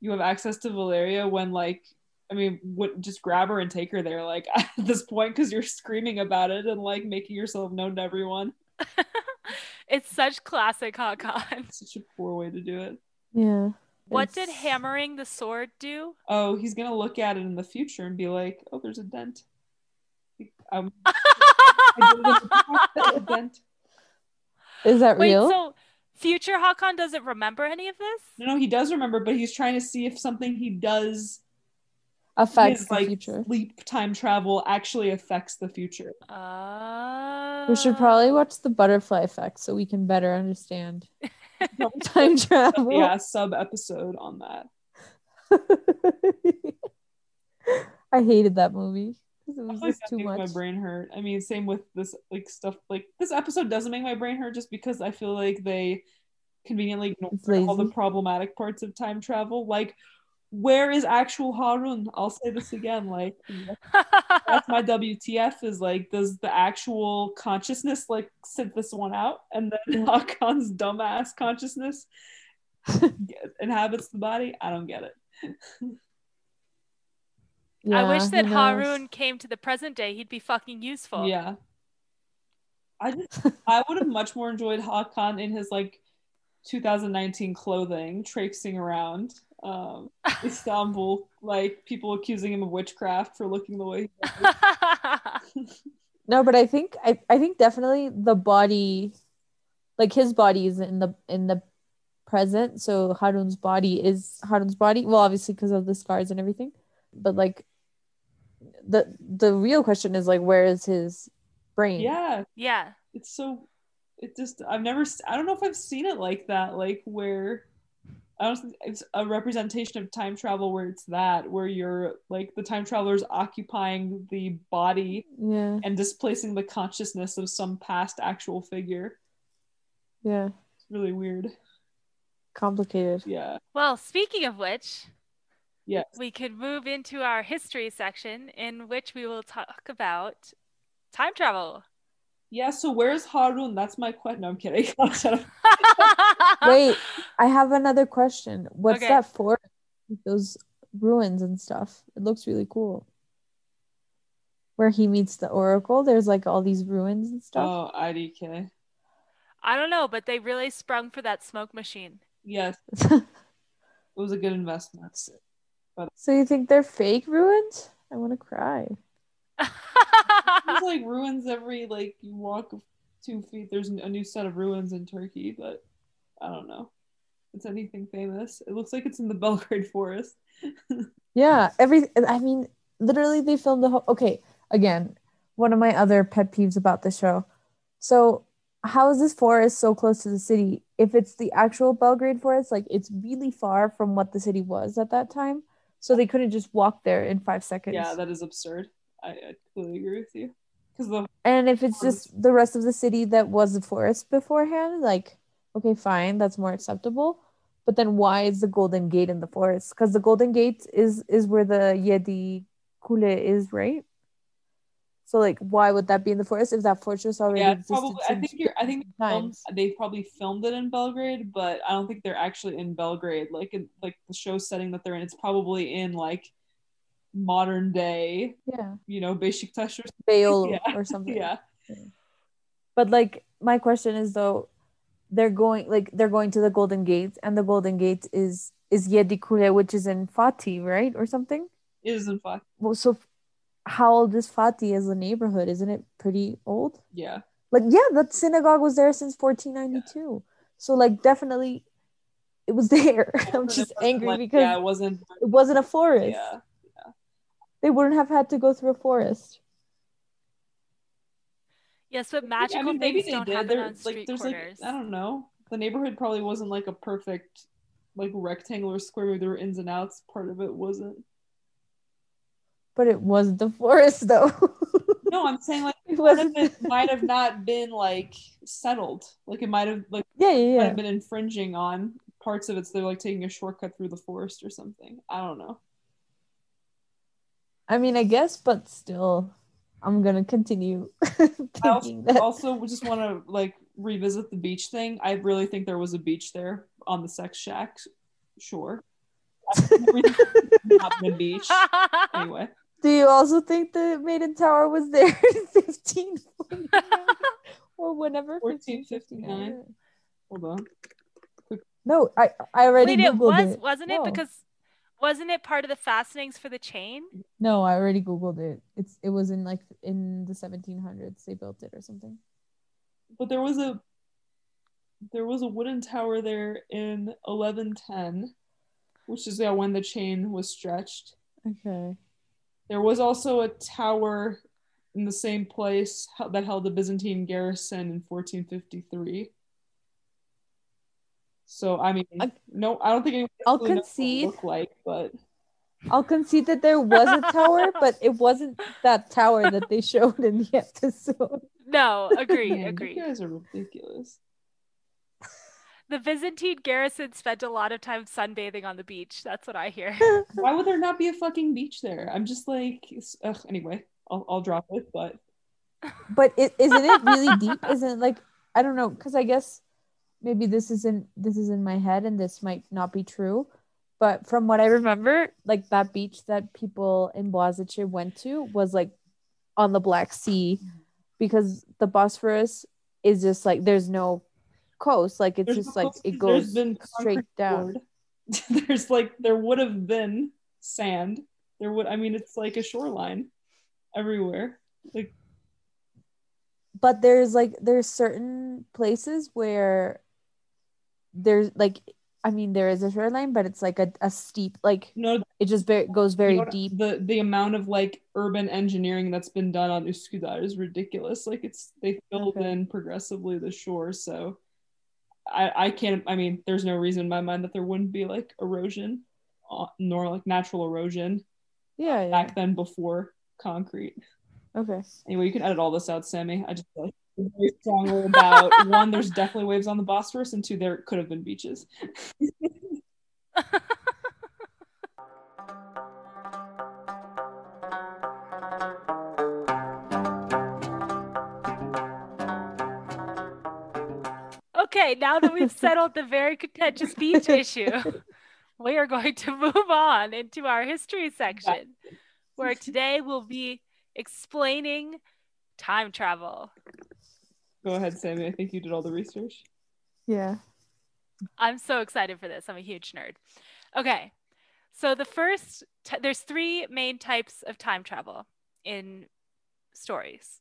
you have access to Valeria when like I mean, would just grab her and take her there like at this point because you're screaming about it and like making yourself known to everyone. it's such classic Hakan. Such a poor way to do it. yeah. What did hammering the sword do? Oh, he's gonna look at it in the future and be like, "Oh, there's a dent." Um, a dent. Is that Wait, real? so future Hakan doesn't remember any of this? No, no, he does remember, but he's trying to see if something he does Affects his the like future. sleep time travel actually affects the future. Uh, We should probably watch the butterfly effect so we can better understand time travel. yeah, sub episode on that. I hated that movie it was Like, just too makes much. my brain hurt. I mean, same with this like stuff. Like this episode doesn't make my brain hurt just because I feel like they conveniently ignored It's all the problematic parts of time travel. Like, where is actual Harun? I'll say this again. Like, that's my WTF. Is like, does the actual consciousness like sit this one out, and then Hakan's dumbass consciousness inhabits the body? I don't get it. I wish that? Harun came to the present day. He'd be fucking useful. Yeah. I just I would have much more enjoyed Hakan in his like 2019 clothing, traipsing around um Istanbul, like people accusing him of witchcraft for looking the way he. No, but I think I, I think definitely the body like his body is in the in the present. So Harun's body is Harun's body. Well, obviously because of the scars and everything. But like the the real question is like where is his brain? Yeah, yeah. it's so it just I've never I don't know if I've seen it like that, like where I don't think it's a representation of time travel where it's that where you're like the time traveler's occupying the body Yeah. and displacing the consciousness of some past actual figure. Yeah. It's really weird. Complicated. Yeah. Well, speaking of which, Yes. we could move into our history section in which we will talk about time travel. Yeah, so where's Harun? That's my question. No, I'm kidding. Wait, I have another question. What's Okay. that for? Those ruins and stuff. It looks really cool. Where he meets the oracle, there's like all these ruins and stuff. oh, IDK. I don't know, but they really sprung for that smoke machine. Yes, it was a good investment. so you think they're fake ruins? I want to cry. There's like ruins every like you walk two feet. There's a new set of ruins in Turkey, but I don't know. It's anything famous? It looks like it's in the Belgrade Forest. Yeah, every I mean, literally they filmed the whole okay, again, one of my other pet peeves about the show. So, how is this forest so close to the city? If it's the actual Belgrade forest, like it's really far from what the city was at that time. So they couldn't just walk there in 5 seconds. Yeah, that is absurd. I, I completely agree with you. Because the and if it's just the rest of the city that was the forest beforehand, like okay, fine, that's more acceptable. But then why is the Golden Gate in the forest? Because the Golden Gate is is where the Yedi Kule is, right? So like, why would that be in the forest if that fortress already yeah, probably. I think you're. I think they filmed, they probably filmed it in Belgrade, but I don't think they're actually in Belgrade. Like in like the show setting that they're in, it's probably in like modern day. yeah, You know, Beşiktaş or Bail Yeah, or something. yeah. But like, my question is though, they're going like they're going to the Golden Gate, and the Golden Gate is is Yedi Kule, which is in Fatih, right, or something. It is in fact. Well, so how old is Fatih as a neighborhood? Isn't it pretty old? Yeah. Like, yeah, that synagogue was there since 1492. So, like, definitely it was there. I'm just angry like- because yeah, it wasn't. it wasn't a forest. Yeah. They wouldn't have had to go through a forest. Yes, but magical I mean, maybe things they don't did. happen There, on street like, there's corners. like, I don't know. The neighborhood probably wasn't like a perfect, like rectangular square. Maybe there were ins and outs. Part of it wasn't. But it was the forest, though. No, I'm saying like it part of it might have not been like settled. Like it might have like Yeah, yeah, might yeah. have been infringing on parts of it. So they're like taking a shortcut through the forest or something. I don't know. I mean, I guess, but still, I'm gonna continue I also, that. also just want to like revisit the beach thing. I really think there was a beach there on the sex shack. Sure. I think not been a beach. Anyway, Do you also think the Maiden Tower was there in 1549 or whenever? 1459. hold on. No, I I already Wait, it was it. wasn't No. it because wasn't it part of the fastenings for the chain? No, I already googled it. It's it was in like in the 1700s they built it or something. But there was a there was a wooden tower there in 1110, which is yeah, when the chain was stretched. Okay. There was also a tower in the same place that held the Byzantine garrison in 1453. So I mean, I- no, I don't think anyone I'll really it concede. looked like, but I'll concede that there was a tower, but it wasn't that tower that they showed in the episode. No, agree, Man, agree. You guys are ridiculous. The Byzantine garrison spent a lot of time sunbathing on the beach. That's what I hear. Why would there not be a fucking beach there? I'm just like, ugh, anyway, I'll, I'll drop it, but But it isn't it really deep? Isn't it like I don't know, because I guess maybe this isn't this is in my head and this might not be true. But from what I remember, like that beach that people in Boğaziçi went to was like on the Black Sea because the Bosphorus is just like there's no coast. Like it's There's just like it goes straight down. there's like there would have been sand. There would I mean it's like a shoreline everywhere. Like but there's like there's certain places where there's like I mean there is a shoreline, but it's like a, a steep like no it just very goes very you know deep. The the amount of like urban engineering that's been done on Üsküdar is ridiculous. Like it's they filled Okay. in progressively the shore, so I I can't. I mean, there's no reason in my mind that there wouldn't be like erosion, uh, nor like natural erosion Yeah, yeah. back then before concrete. Okay. Anyway, you can edit all this out, Sammy. I just like very strongly about one. There's definitely waves on the Bosphorus, and two, there could have been beaches. Okay, now that we've settled the very contentious beach issue, we are going to move on into our history section, where today we'll be explaining time travel. Go ahead, Sammy. I think you did all the research. Yeah. I'm so excited for this. I'm a huge nerd. Okay. So the first t- there's three main types of time travel in stories.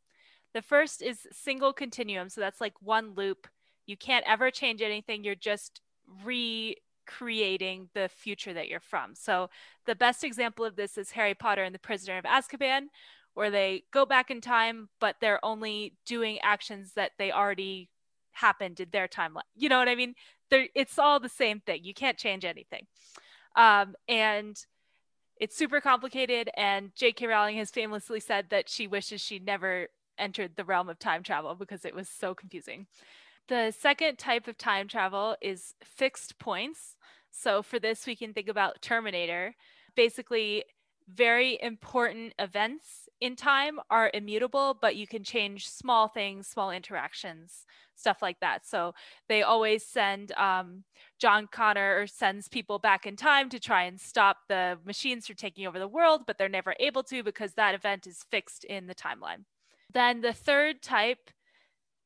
The first is single continuum, so that's like one loop. You can't ever change anything. You're just recreating the future that you're from. So the best example of this is Harry Potter and the Prisoner of Azkaban, where they go back in time, but they're only doing actions that they already happened in their timeline. You know what I mean? They're, it's all the same thing. You can't change anything. Um, and it's super complicated. And J.K. Rowling has famously said that she wishes she never entered the realm of time travel because it was so confusing. The second type of time travel is fixed points. So for this, we can think about Terminator. Basically, very important events in time are immutable, but you can change small things, small interactions, stuff like that. So they always send um, John Connor or sends people back in time to try and stop the machines from taking over the world, but they're never able to because that event is fixed in the timeline. Then the third type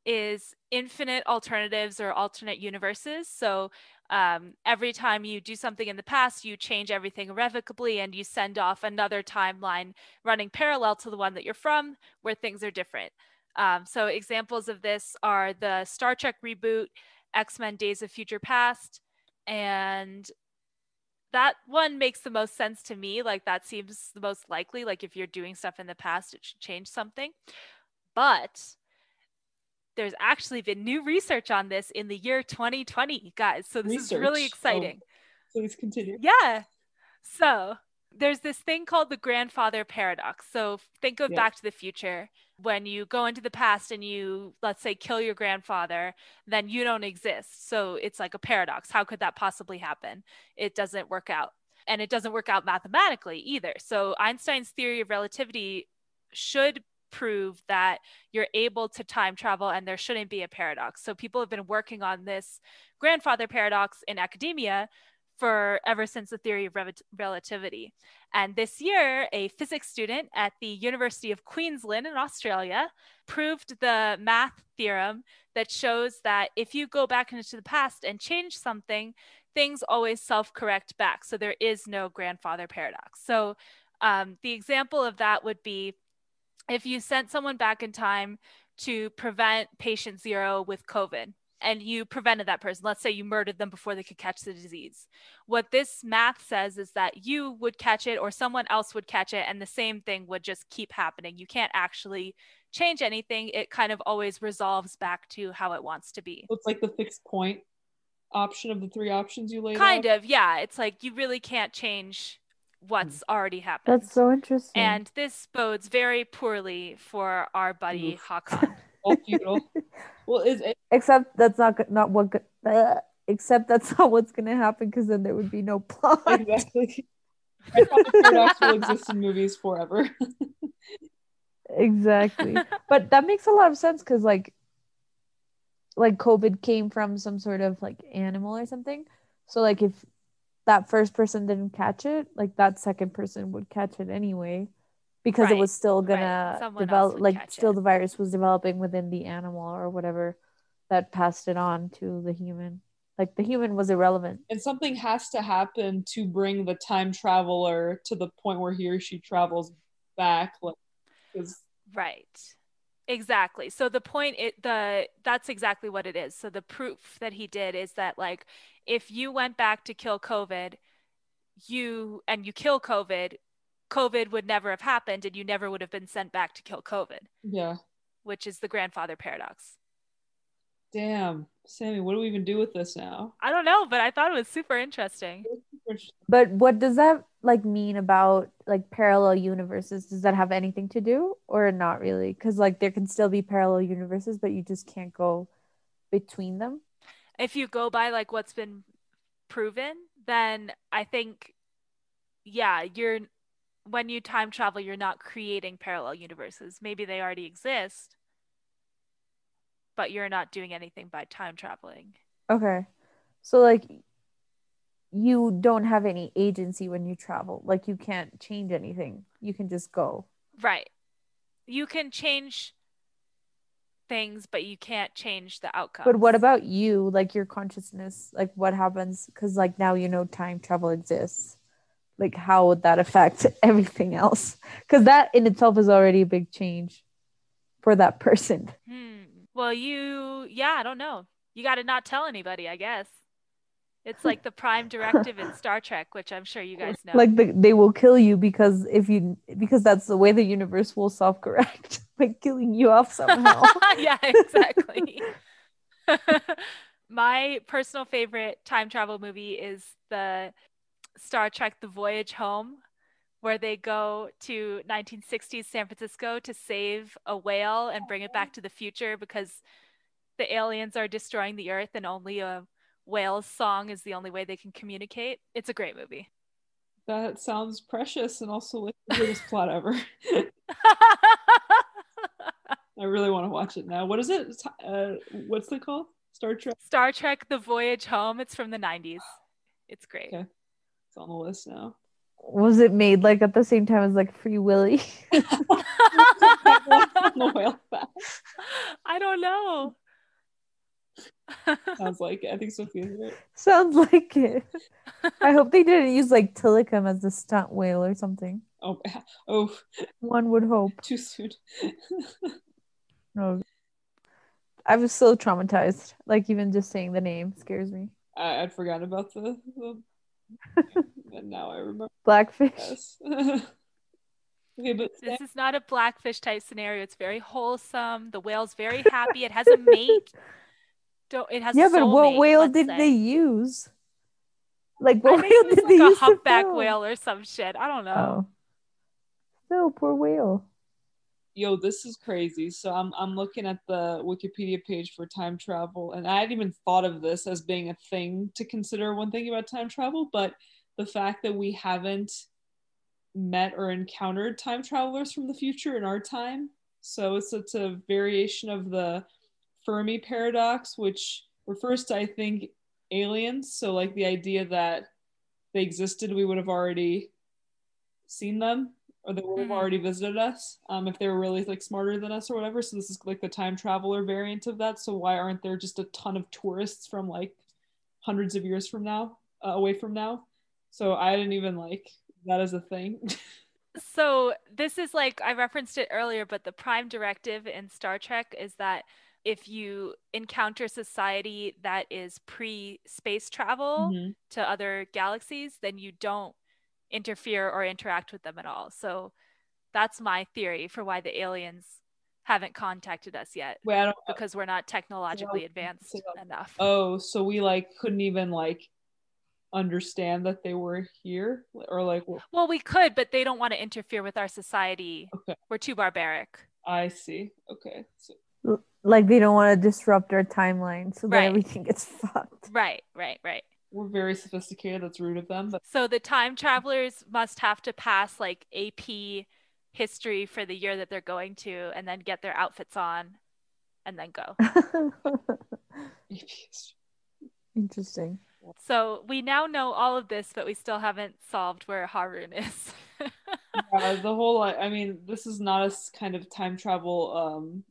is infinite alternatives or alternate universes. So um, every time you do something in the past, you change everything irrevocably and you send off another timeline running parallel to the one that you're from where things are different. Um, so examples of this are the Star Trek reboot, X Men Days of Future Past, and that one makes the most sense to me. Like that seems the most likely. Like if you're doing stuff in the past, it should change something. But there's actually been new research on this in the year 2020, guys. So this is really Research. Oh. exciting. Please continue. Yeah. So there's this thing called the grandfather paradox. So think of Yeah. Back to the Future. When you go into the past and you, let's say, kill your grandfather, then you don't exist. So it's like a paradox. How could that possibly happen? It doesn't work out. And it doesn't work out mathematically either. So Einstein's theory of relativity should prove that you're able to time travel and there shouldn't be a paradox. So people have been working on this grandfather paradox in academia for ever since the theory of rel- relativity. And this year, a physics student at the University of Queensland in Australia proved the math theorem that shows that if you go back into the past and change something, things always self correct back. So there is no grandfather paradox. So um, the example of that would be if you sent someone back in time to prevent patient zero with COVID and you prevented that person, let's say you murdered them before they could catch the disease. What this math says is that you would catch it or someone else would catch it, and the same thing would just keep happening. You can't actually change anything, it kind of always resolves back to how it wants to be. It's like the fixed point option of the three options you laid out. Kind out. of, yeah. It's like you really can't change what's already happened. That's so interesting. and this bodes very poorly for our buddy Oof. Hakan. All futile. well, is it, except that's not not what uh, except that's not what's gonna happen because then there would be no plot. exactly. I thought the paradox will exist in movies forever. exactly but that makes a lot of sense because like like covid came from some sort of like animal or something so like if that first person didn't catch it like that second person would catch it anyway because it was still gonna Someone else develop like still it. the virus was developing within the animal or whatever that passed it on to the human like the human was irrelevant and something has to happen to bring the time traveler to the point where he or she travels back. Like, Right. Exactly. So the point it the that's exactly what it is. So the proof that he did is that like if you went back to kill COVID, you and you kill COVID, COVID would never have happened and you never would have been sent back to kill COVID, yeah, which is the grandfather paradox. damn, Sammy, what do we even do with this now? I don't know, but I thought it was super interesting. But what does that like mean about like parallel universes? Does that have anything to do or not really? Because like there can still be parallel universes, but you just can't go between them. If you go by like what's been proven, then I think yeah, you're when you time travel, you're not creating parallel universes. Maybe they already exist, but you're not doing anything by time traveling. Okay. So like you don't have any agency when you travel. Like you can't change anything. You can just go. Right. You can change things, but you can't change the outcome. But what about you? Like your consciousness, like what happens cuz like now you know time travel exists. Like how would that affect everything else? Cuz that in itself is already a big change for that person. Hmm. Well, you, yeah, I don't know. You got to not tell anybody, I guess. It's like the prime directive in Star Trek, which I'm sure you guys know. Like the, they will kill you because if you because that's the way the universe will self-correct by killing you off somehow. yeah, exactly. My personal favorite time travel movie is the Star Trek The Voyage Home, where they go to 1960s San Francisco to save a whale and bring it back to the future because the aliens are destroying the earth and only a whale's song is the only way they can communicate. It's a great movie. That sounds precious and also like the greatest plot ever. I really want to watch it now. What is it? Uh, what's it called? Star Trek. Star Trek The Voyage Home, it's from the 90s. It's great. Okay. It's on the list now. Was it made like at the same time as like Free Willy? the. I don't know. Sounds like it. I think Sophia's right. Sounds like it. I hope they didn't use like Tilikum as the stunt whale or something. Oh, oh, One would hope. too soon. No. I was so traumatized. Like even just saying the name scares me. I, I'd forgotten about the, the and now I remember. Blackfish. Yes. okay, but This is not a blackfish type scenario. It's very wholesome. The whale's very happy. It has a mate. Don't it has yeah, but what soulmate, whale did say. they use? Like what whale did like they a use? to humpback whale or some shit. I don't know. Oh. Still, poor whale. yo, this is crazy. So I'm I'm looking at the Wikipedia page for time travel, and I hadn't even thought of this as being a thing to consider when thinking about time travel. But the fact that we haven't met or encountered time travelers from the future in our time, so it's it's a variation of the Fermi paradox, which refers to I think aliens. So like the idea that they existed, we would have already seen them or they would have Mhm. already visited us um, if they were really like smarter than us or whatever. So this is like the time traveler variant of that. So why aren't there just a ton of tourists from like hundreds of years from now uh, away from now? So I didn't even like that as a thing. So this is like I referenced it earlier, but the prime directive in Star Trek is that if you encounter society that is pre-space travel Mhm. to other galaxies, then you don't interfere or interact with them at all. So that's my theory for why the aliens haven't contacted us yet don't. because we're not technologically advanced so- enough. Oh, so we like couldn't even like understand that they were here or like Well, we could, but they don't want to interfere with our society. Okay. We're too barbaric. I see. Okay. So Like they don't want to disrupt our timeline so that Right. everything gets fucked. Right, right, right. we're very sophisticated. That's rude of them, but So the time travelers must have to pass like AP history for the year that they're going to and then get their outfits on and then go. Interesting. So we now know all of this, but we still haven't solved where Harun is. uh, the whole I I mean, this is not a kind of time travel um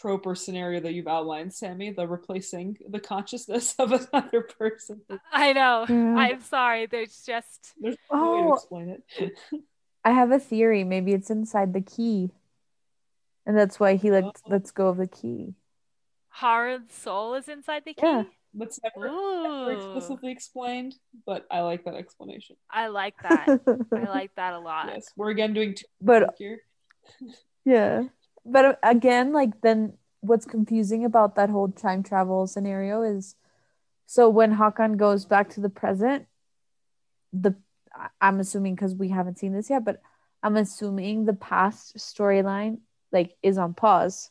trope or scenario that you've outlined, Sammy. The replacing the consciousness of another person. I know. Yeah. I'm sorry. There's just There's no way to Oh. explain it. I have a theory. Maybe it's inside the key. And that's why he let Oh. lets go of the key. Harun's soul is inside the key. Yeah. That's never, never explicitly explained, but I like that explanation. I like that. I like that a lot. Yes, we're again doing two but here. yeah. But uh, again, like then what's confusing about that whole time travel scenario is so when Hakan goes back to the present, the I'm assuming because we haven't seen this yet, but I'm assuming the past storyline like is on pause.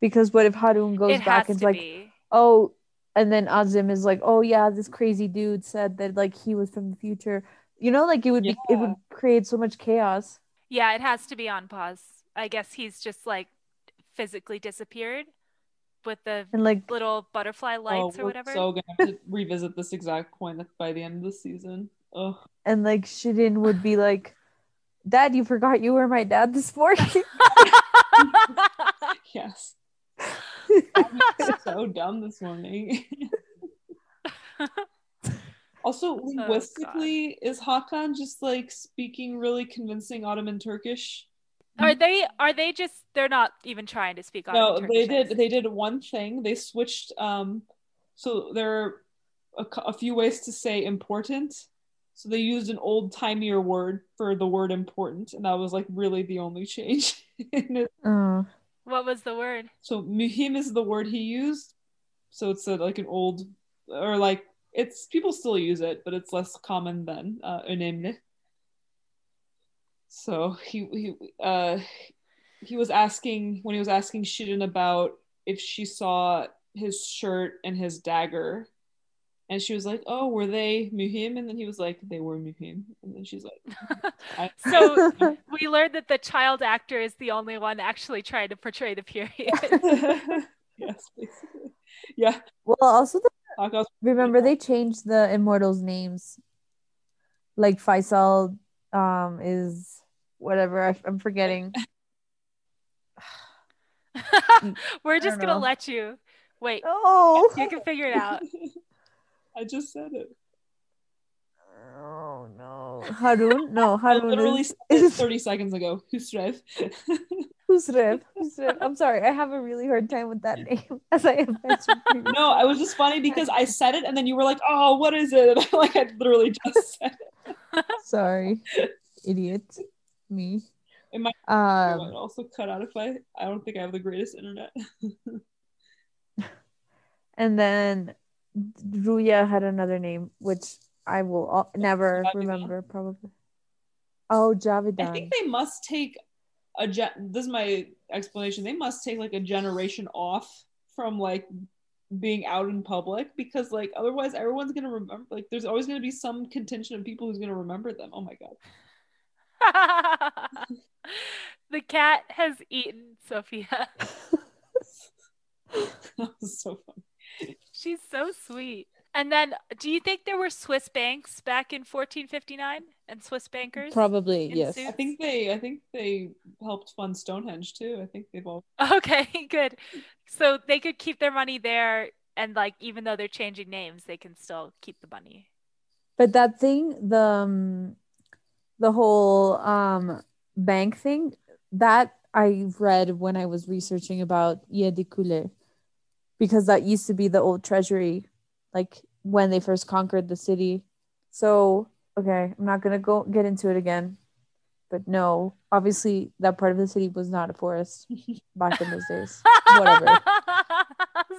Because what if Harun goes It back and like, be. oh, and then Azim is like, oh yeah, this crazy dude said that like he was from the future. You know, like it would be it would create so much chaos. Yeah, it has to be on pause. I guess he's just like physically disappeared with the And like little butterfly Oh, lights or we're whatever. so gonna have to revisit this exact point by the end of the season. Oh, and like Shirin would be like, Dad, you forgot you were my dad this morning. yes. So dumb this morning. also, oh, linguistically, is Hakan just like speaking really convincing Ottoman Turkish? Are they are they just they're not even trying to speak on. no, they did. They did one thing. They switched. Um, so there are a, a few ways to say important. So they used an old timier word for the word important, and that was like really the only change. in it. Oh. What was the word? So muhim is the word he used. So it's a, like an old or like it's people still use it, but it's less common than uh, önemli. So he he uh he was asking when he was asking Shirin about if she saw his shirt and his dagger. And she was like, "Oh, were they muhim?" And then he was like, "They were muhim." And then she's like, So we learned that the child actor is the only one actually trying to portray the period. "Yes, basically, yeah." Well, also the, remember they changed the immortals' names. Like Faisal um is whatever I, I'm forgetting. We're just gonna know. let you wait. Oh, You can figure it out. I just said it. oh no, Harun? No, I Harun literally is, said it is 30 seconds ago. Husrev. Husrev. Husrev. I'm sorry, I have a really hard time with that name, as I have mentioned previously. no, it was just funny because I said it and then you were like, oh, what is it? And I like I literally just said it. Sorry, idiot, me. It might- Um, it also cut out if I I don't think I have the greatest internet. and then Ruya had another name, which I will al- never Javidan. remember, probably. Oh, Javidan. I think they must take a gen- this is my explanation. They must take like a generation off from like being out in public because like otherwise everyone's gonna remember like there's always gonna be some contingent of people who's gonna remember them. Oh my god. the cat has eaten Sophia. that was so funny. She's so sweet. And then, do you think there were Swiss banks back in 1459 and Swiss bankers? Probably, yes. suits? I think they I think they helped fund Stonehenge too. I think they've all Okay, good. So they could keep their money there, and like even though they're changing names, they can still keep the money. But that thing, the um, the whole um bank thing, that I read when I was researching about Yedikule, because that used to be the old treasury, like when they first conquered the city. So okay, I'm not gonna go get into it again, but no, obviously that part of the city was not a forest back in those days. Whatever.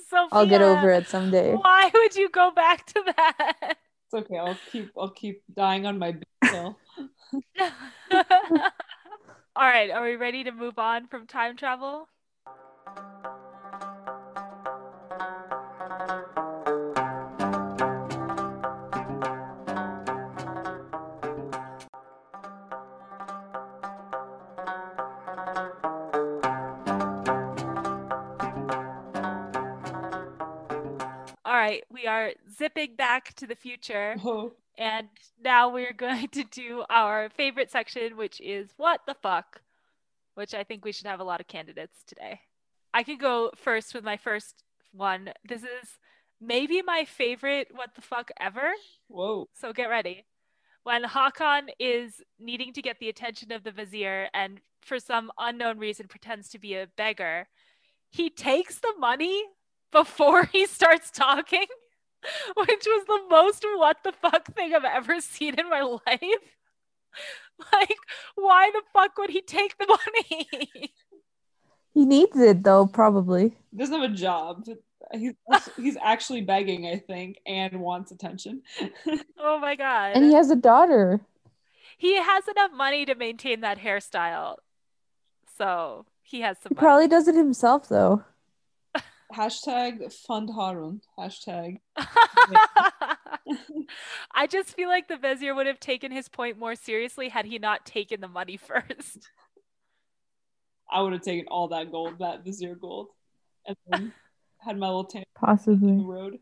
Sophia, I'll get over it someday. Why would you go back to that? It's okay. I'll keep I'll keep dying on my hill. All right, are we ready to move on from time travel? All right, we are zipping back to the future. And now we're going to do our favorite section, which is what the fuck, which I think we should have a lot of candidates today. I can go first with my first one. This is maybe my favorite what the fuck ever. whoa. So get ready. When Hakan is needing to get the attention of the vizier and for some unknown reason pretends to be a beggar, he takes the money before he starts talking, which was the most what the fuck thing I've ever seen in my life. Like, why the fuck would he take the money? He needs it though, probably. He doesn't have a job. He's he's actually begging, I think, and wants attention. oh my god. And he has a daughter. he has enough money to maintain that hairstyle. So he has some He money. probably does it himself though. Hashtag fund Harun. Hashtag. I just feel like the vizier would have taken his point more seriously had he not taken the money first. I would have taken all that gold, that vizier gold, and then had my little tan on the Possibly. road.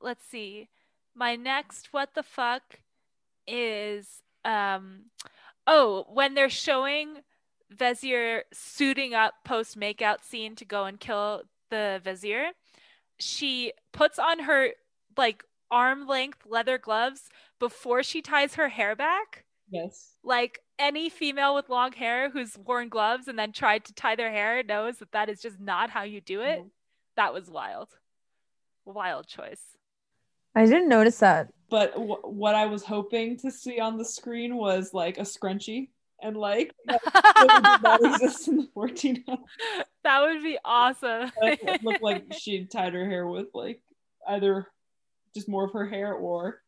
Let's see. My next what the fuck is um oh, when they're showing Vizier suiting up post makeout scene to go and kill the Vizier, she puts on her like arm length leather gloves before she ties her hair back. Yes. like any female with long hair who's worn gloves and then tried to tie their hair knows that that is just not how you do it. No. That was wild. Wild choice. I didn't notice that. But w- what I was hoping to see on the screen was like a scrunchie, and like that really exist in the 1400s. that would be awesome. It looked like she tied her hair with like either just more of her hair or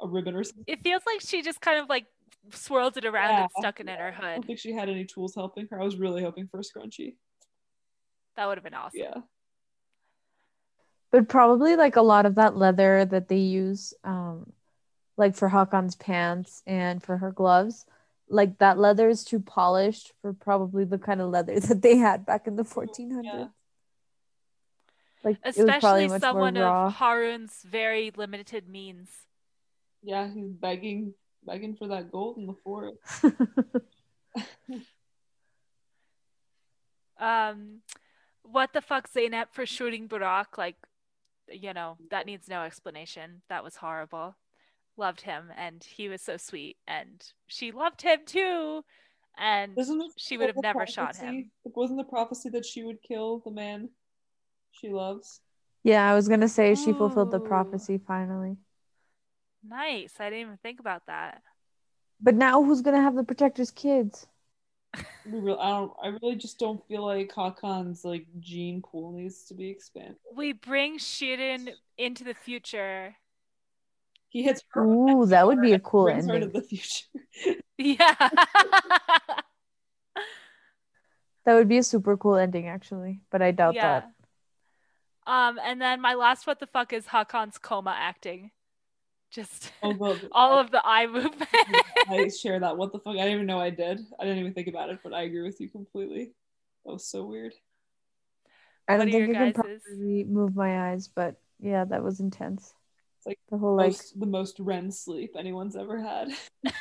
a ribbon or something. it feels like she just kind of like swirled it around and stuck it in her hood. I don't think she had any tools helping her. I was really hoping for a scrunchie. That would have been awesome. Yeah. But probably like a lot of that leather that they use, um, like for Hakan's pants and for her gloves, like that leather is too polished for probably the kind of leather that they had back in the 1400s. Yeah. Like it was probably Especially much someone more raw. of Harun's very limited means. Yeah, he's begging begging for that gold in the forest. Um, what the fuck, Zeynep, for shooting Burak? Like, you know, that needs no explanation. That was horrible. Loved him, and he was so sweet, and she loved him too. And Isn't it she would have the never shot prophecy- him. Wasn't the prophecy that she would kill the man she loves? yeah, I was gonna say she fulfilled the prophecy finally. Nice. I didn't even think about that. But now who's gonna have the protector's kids? We really, I don't. I really just don't feel like Hakan's like gene pool needs to be expanded. We bring Shirin into the future. He hits her. Ooh, that would be a cool brings her to ending. the future. Yeah. That would be a super cool ending, actually. But I doubt yeah. that. Um, and then my last what the fuck is Hakan's coma acting. Just Although all of the eye movement. I share that. What the fuck? I didn't even know I did. I didn't even think about it, but I agree with you completely. That was so weird. I don't think your I can guys's? properly move my eyes, but yeah, that was intense. It's like the whole like Most, the most REM sleep anyone's ever had.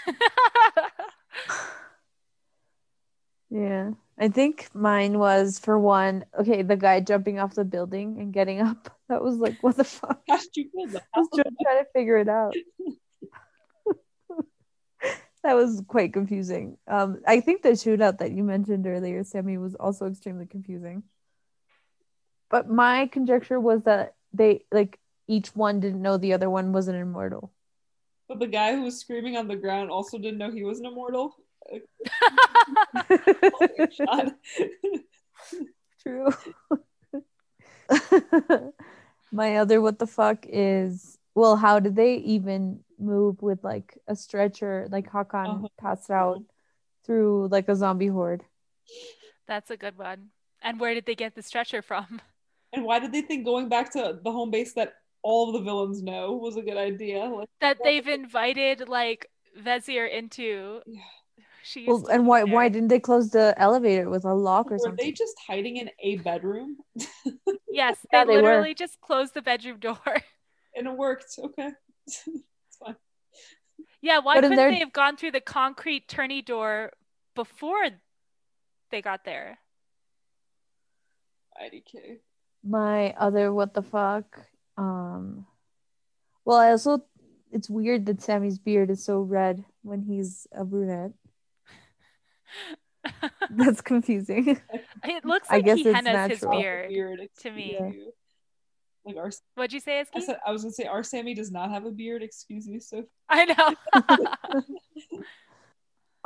yeah. I think mine was for one, okay, the guy jumping off the building and getting up. That was like, what the fuck? How did you feel that? I was just trying to figure it out. that was quite confusing. Um, I think the shootout that you mentioned earlier, Sammy, was also extremely confusing. But my conjecture was that they like each one didn't know the other one was an immortal. But the guy who was screaming on the ground also didn't know he was an immortal. True. My other what the fuck is well, how did they even move with like a stretcher, like Hakan Uh-huh. passed out through like a zombie horde? That's a good one. And where did they get the stretcher from? And why did they think going back to the home base that all of the villains know was a good idea? Like, That they've invited like Vezir into. Yeah. She Well, and live why why didn't they close the elevator with a lock or were something? they just hiding in a bedroom? Yes, Yeah, they they were. literally just closed the bedroom door. and it worked. Okay. it's fine. yeah, why but couldn't their- they have gone through the concrete turny door before they got there? IDK. My other what the fuck? Um, well, I also it's weird that Sammy's beard is so red when he's a brunette. That's confusing. it looks I like guess he it's hennas his natural. beard. Beard, to me. excuse you. Like our, What'd you say, I said I was gonna say our Sammy does not have a beard. Excuse me, so I know.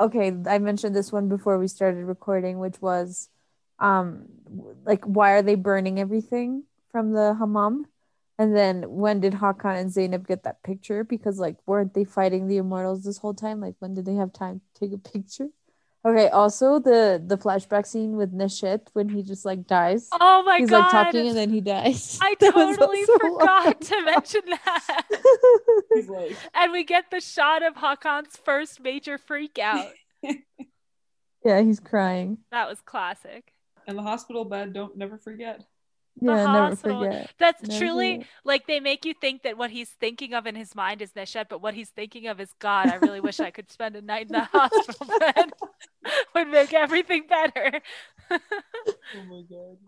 okay, I mentioned this one before we started recording, which was um like why are they burning everything from the hammam? And then when did Hakan and Zeynep get that picture? Because like weren't they fighting the immortals this whole time? Like when did they have time to take a picture? Okay, also the the flashback scene with Neshet when he just like dies. oh my He's god. like talking and then he dies. I That totally forgot wild. to mention that. like And we get the shot of Hakan's first major freak out. yeah, he's crying. That was classic. And the hospital bed. Don't never forget. The Yeah, never hospital- forget. That's Never truly forget. like they make you think that what he's thinking of in his mind is Neshet, but what he's thinking of is God. I really wish I could spend a night in the hospital bed. Would make everything better. Oh my god.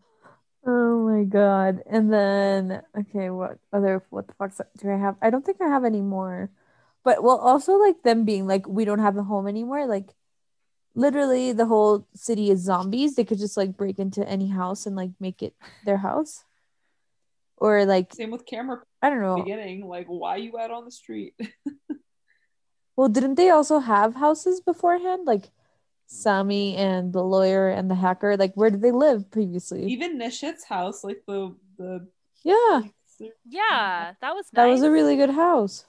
Oh my god. And then okay, what other what the fuck do I have? I don't think I have any more. But well also like them being like we don't have a home anymore. Like literally the whole city is zombies. They could just like break into any house and like make it their house. Or like Same with camera I don't know. beginning. Like, why you out on the street? Well, didn't they also have houses beforehand? Like Sammy and the lawyer and the hacker. Like where did they live previously? Even Neshet's house, like the the Yeah. Yeah, that was nice. That was a really good house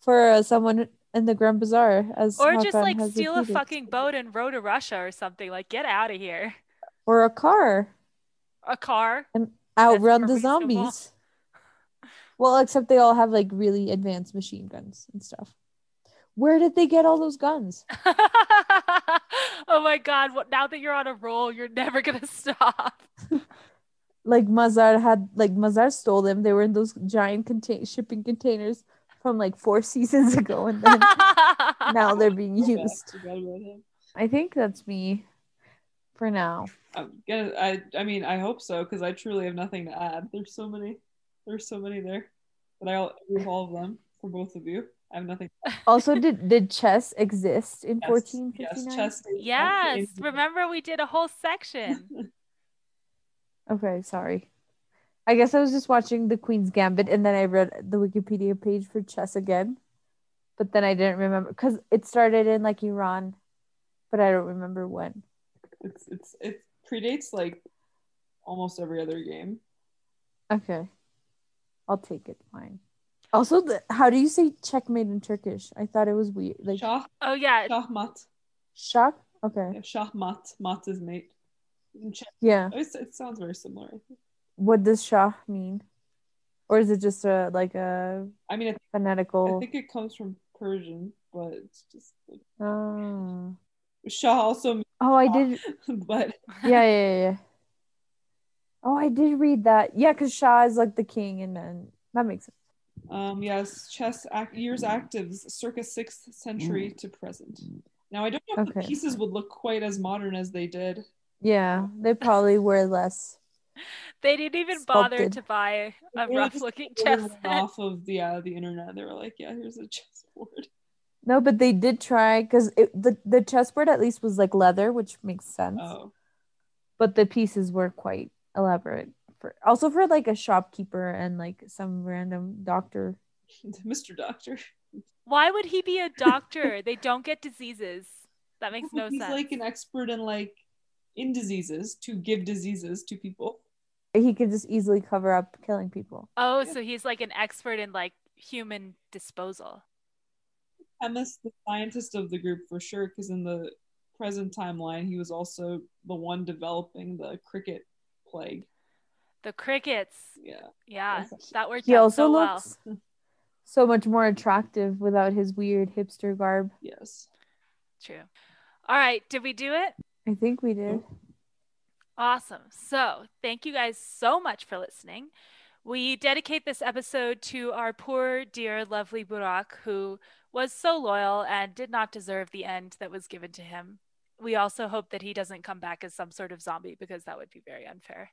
for uh, someone in the Grand Bazaar. As or just like steal a fucking boat and row to Russia or something. Like get out of here. or a car A car. and outrun the zombies. Well, except they all have like really advanced machine guns and stuff. Where did they get all those guns? oh my god, what now that you're on a roll, you're never gonna stop. Like Mazhar had like Mazhar stole them. They were in those giant contain- shipping containers from like four seasons ago, and then now they're being Forgot- used. forgot about him. I think that's me for now. I'm gonna. I. I mean, I hope so because I truly have nothing to add. There's so many. There's so many there, but I'll with all of them for both of you. I have nothing. Also, did did chess exist in Yes, fourteen Yes, chess. yes, remember we did a whole section. Okay, sorry. I guess I was just watching the Queen's Gambit and then I read the Wikipedia page for chess again. But then I didn't remember because it started in like Iran, but I don't remember when. It's it's it predates like almost every other game. Okay. I'll take it. Fine. Also, the, how do you say checkmate in Turkish? I thought it was weird. Like Shah Oh yeah, Shahmat. shock? Okay. Yeah, Shahmat. Mat is mate. In Czech- Yeah. It's, it sounds very similar. I think. What does shah mean? Or is it just a like a I mean, I, I phonetical? I think it comes from Persian, but it's just like, Oh. Shah also, Oh, I did but yeah, yeah, yeah. Oh, I did read that. Yeah, because Shah is like the king, and then that makes sense. Um, yes, chess years actives circa 6th century to present. Now, I don't know if the pieces would look quite as modern as they did. Yeah, they probably were less. they didn't even bother to buy a They rough looking chess one set. off of the uh, the internet. They were like, "Yeah, here's a chessboard." No, but they did try because the the chessboard at least was like leather, which makes sense. Oh, But the pieces were quite elaborate for also for like a shopkeeper and like some random doctor. Mr. Doctor. Why would he be a doctor? they don't get diseases. That makes no He's sense. He's like an expert in like in diseases to give diseases to people. He could just easily cover up killing people. Oh, Yeah. so he's like an expert in like human disposal. Chemist, the scientist of the group for sure, because in the present timeline, he was also the one developing the cricket plague. The crickets. Yeah. Yeah, that worked He out also so well. looks so much more attractive without his weird hipster garb. Yes. True. All right, did we do it? I think we did. Awesome. So, thank you guys so much for listening. We dedicate this episode to our poor, dear, lovely Burak, who was so loyal and did not deserve the end that was given to him. We also hope that he doesn't come back as some sort of zombie because that would be very unfair.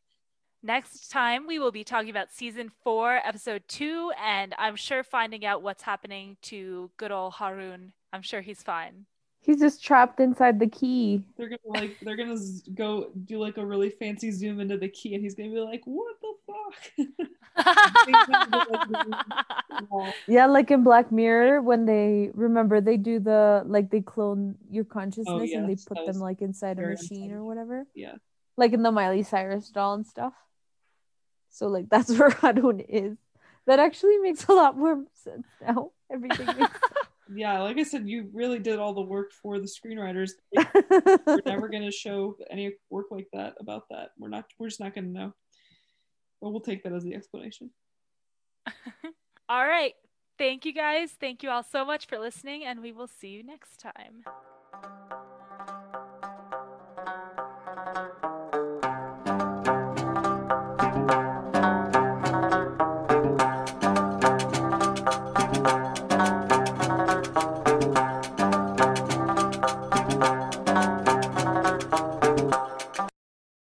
Next time, we will be talking about season four, episode two, and I'm sure finding out what's happening to good old Harun. I'm sure he's fine. He's just trapped inside the key. They're gonna like they're gonna go do like a really fancy zoom into the key, and he's gonna be like, "What the fuck?" Yeah, like in Black Mirror, when they remember they do the like they clone your consciousness oh, and they put them like inside a very machine or whatever. yeah. Like in the Miley Cyrus doll and stuff. So like that's where Harun is. That actually makes a lot more sense now. Everything makes Yeah, like I said, you really did all the work for the screenwriters. We're never gonna show any work like that about that. We're not. We're just not gonna know. But we'll take that as the explanation. all right. Thank you guys. Thank you all so much for listening, and we will see you next time.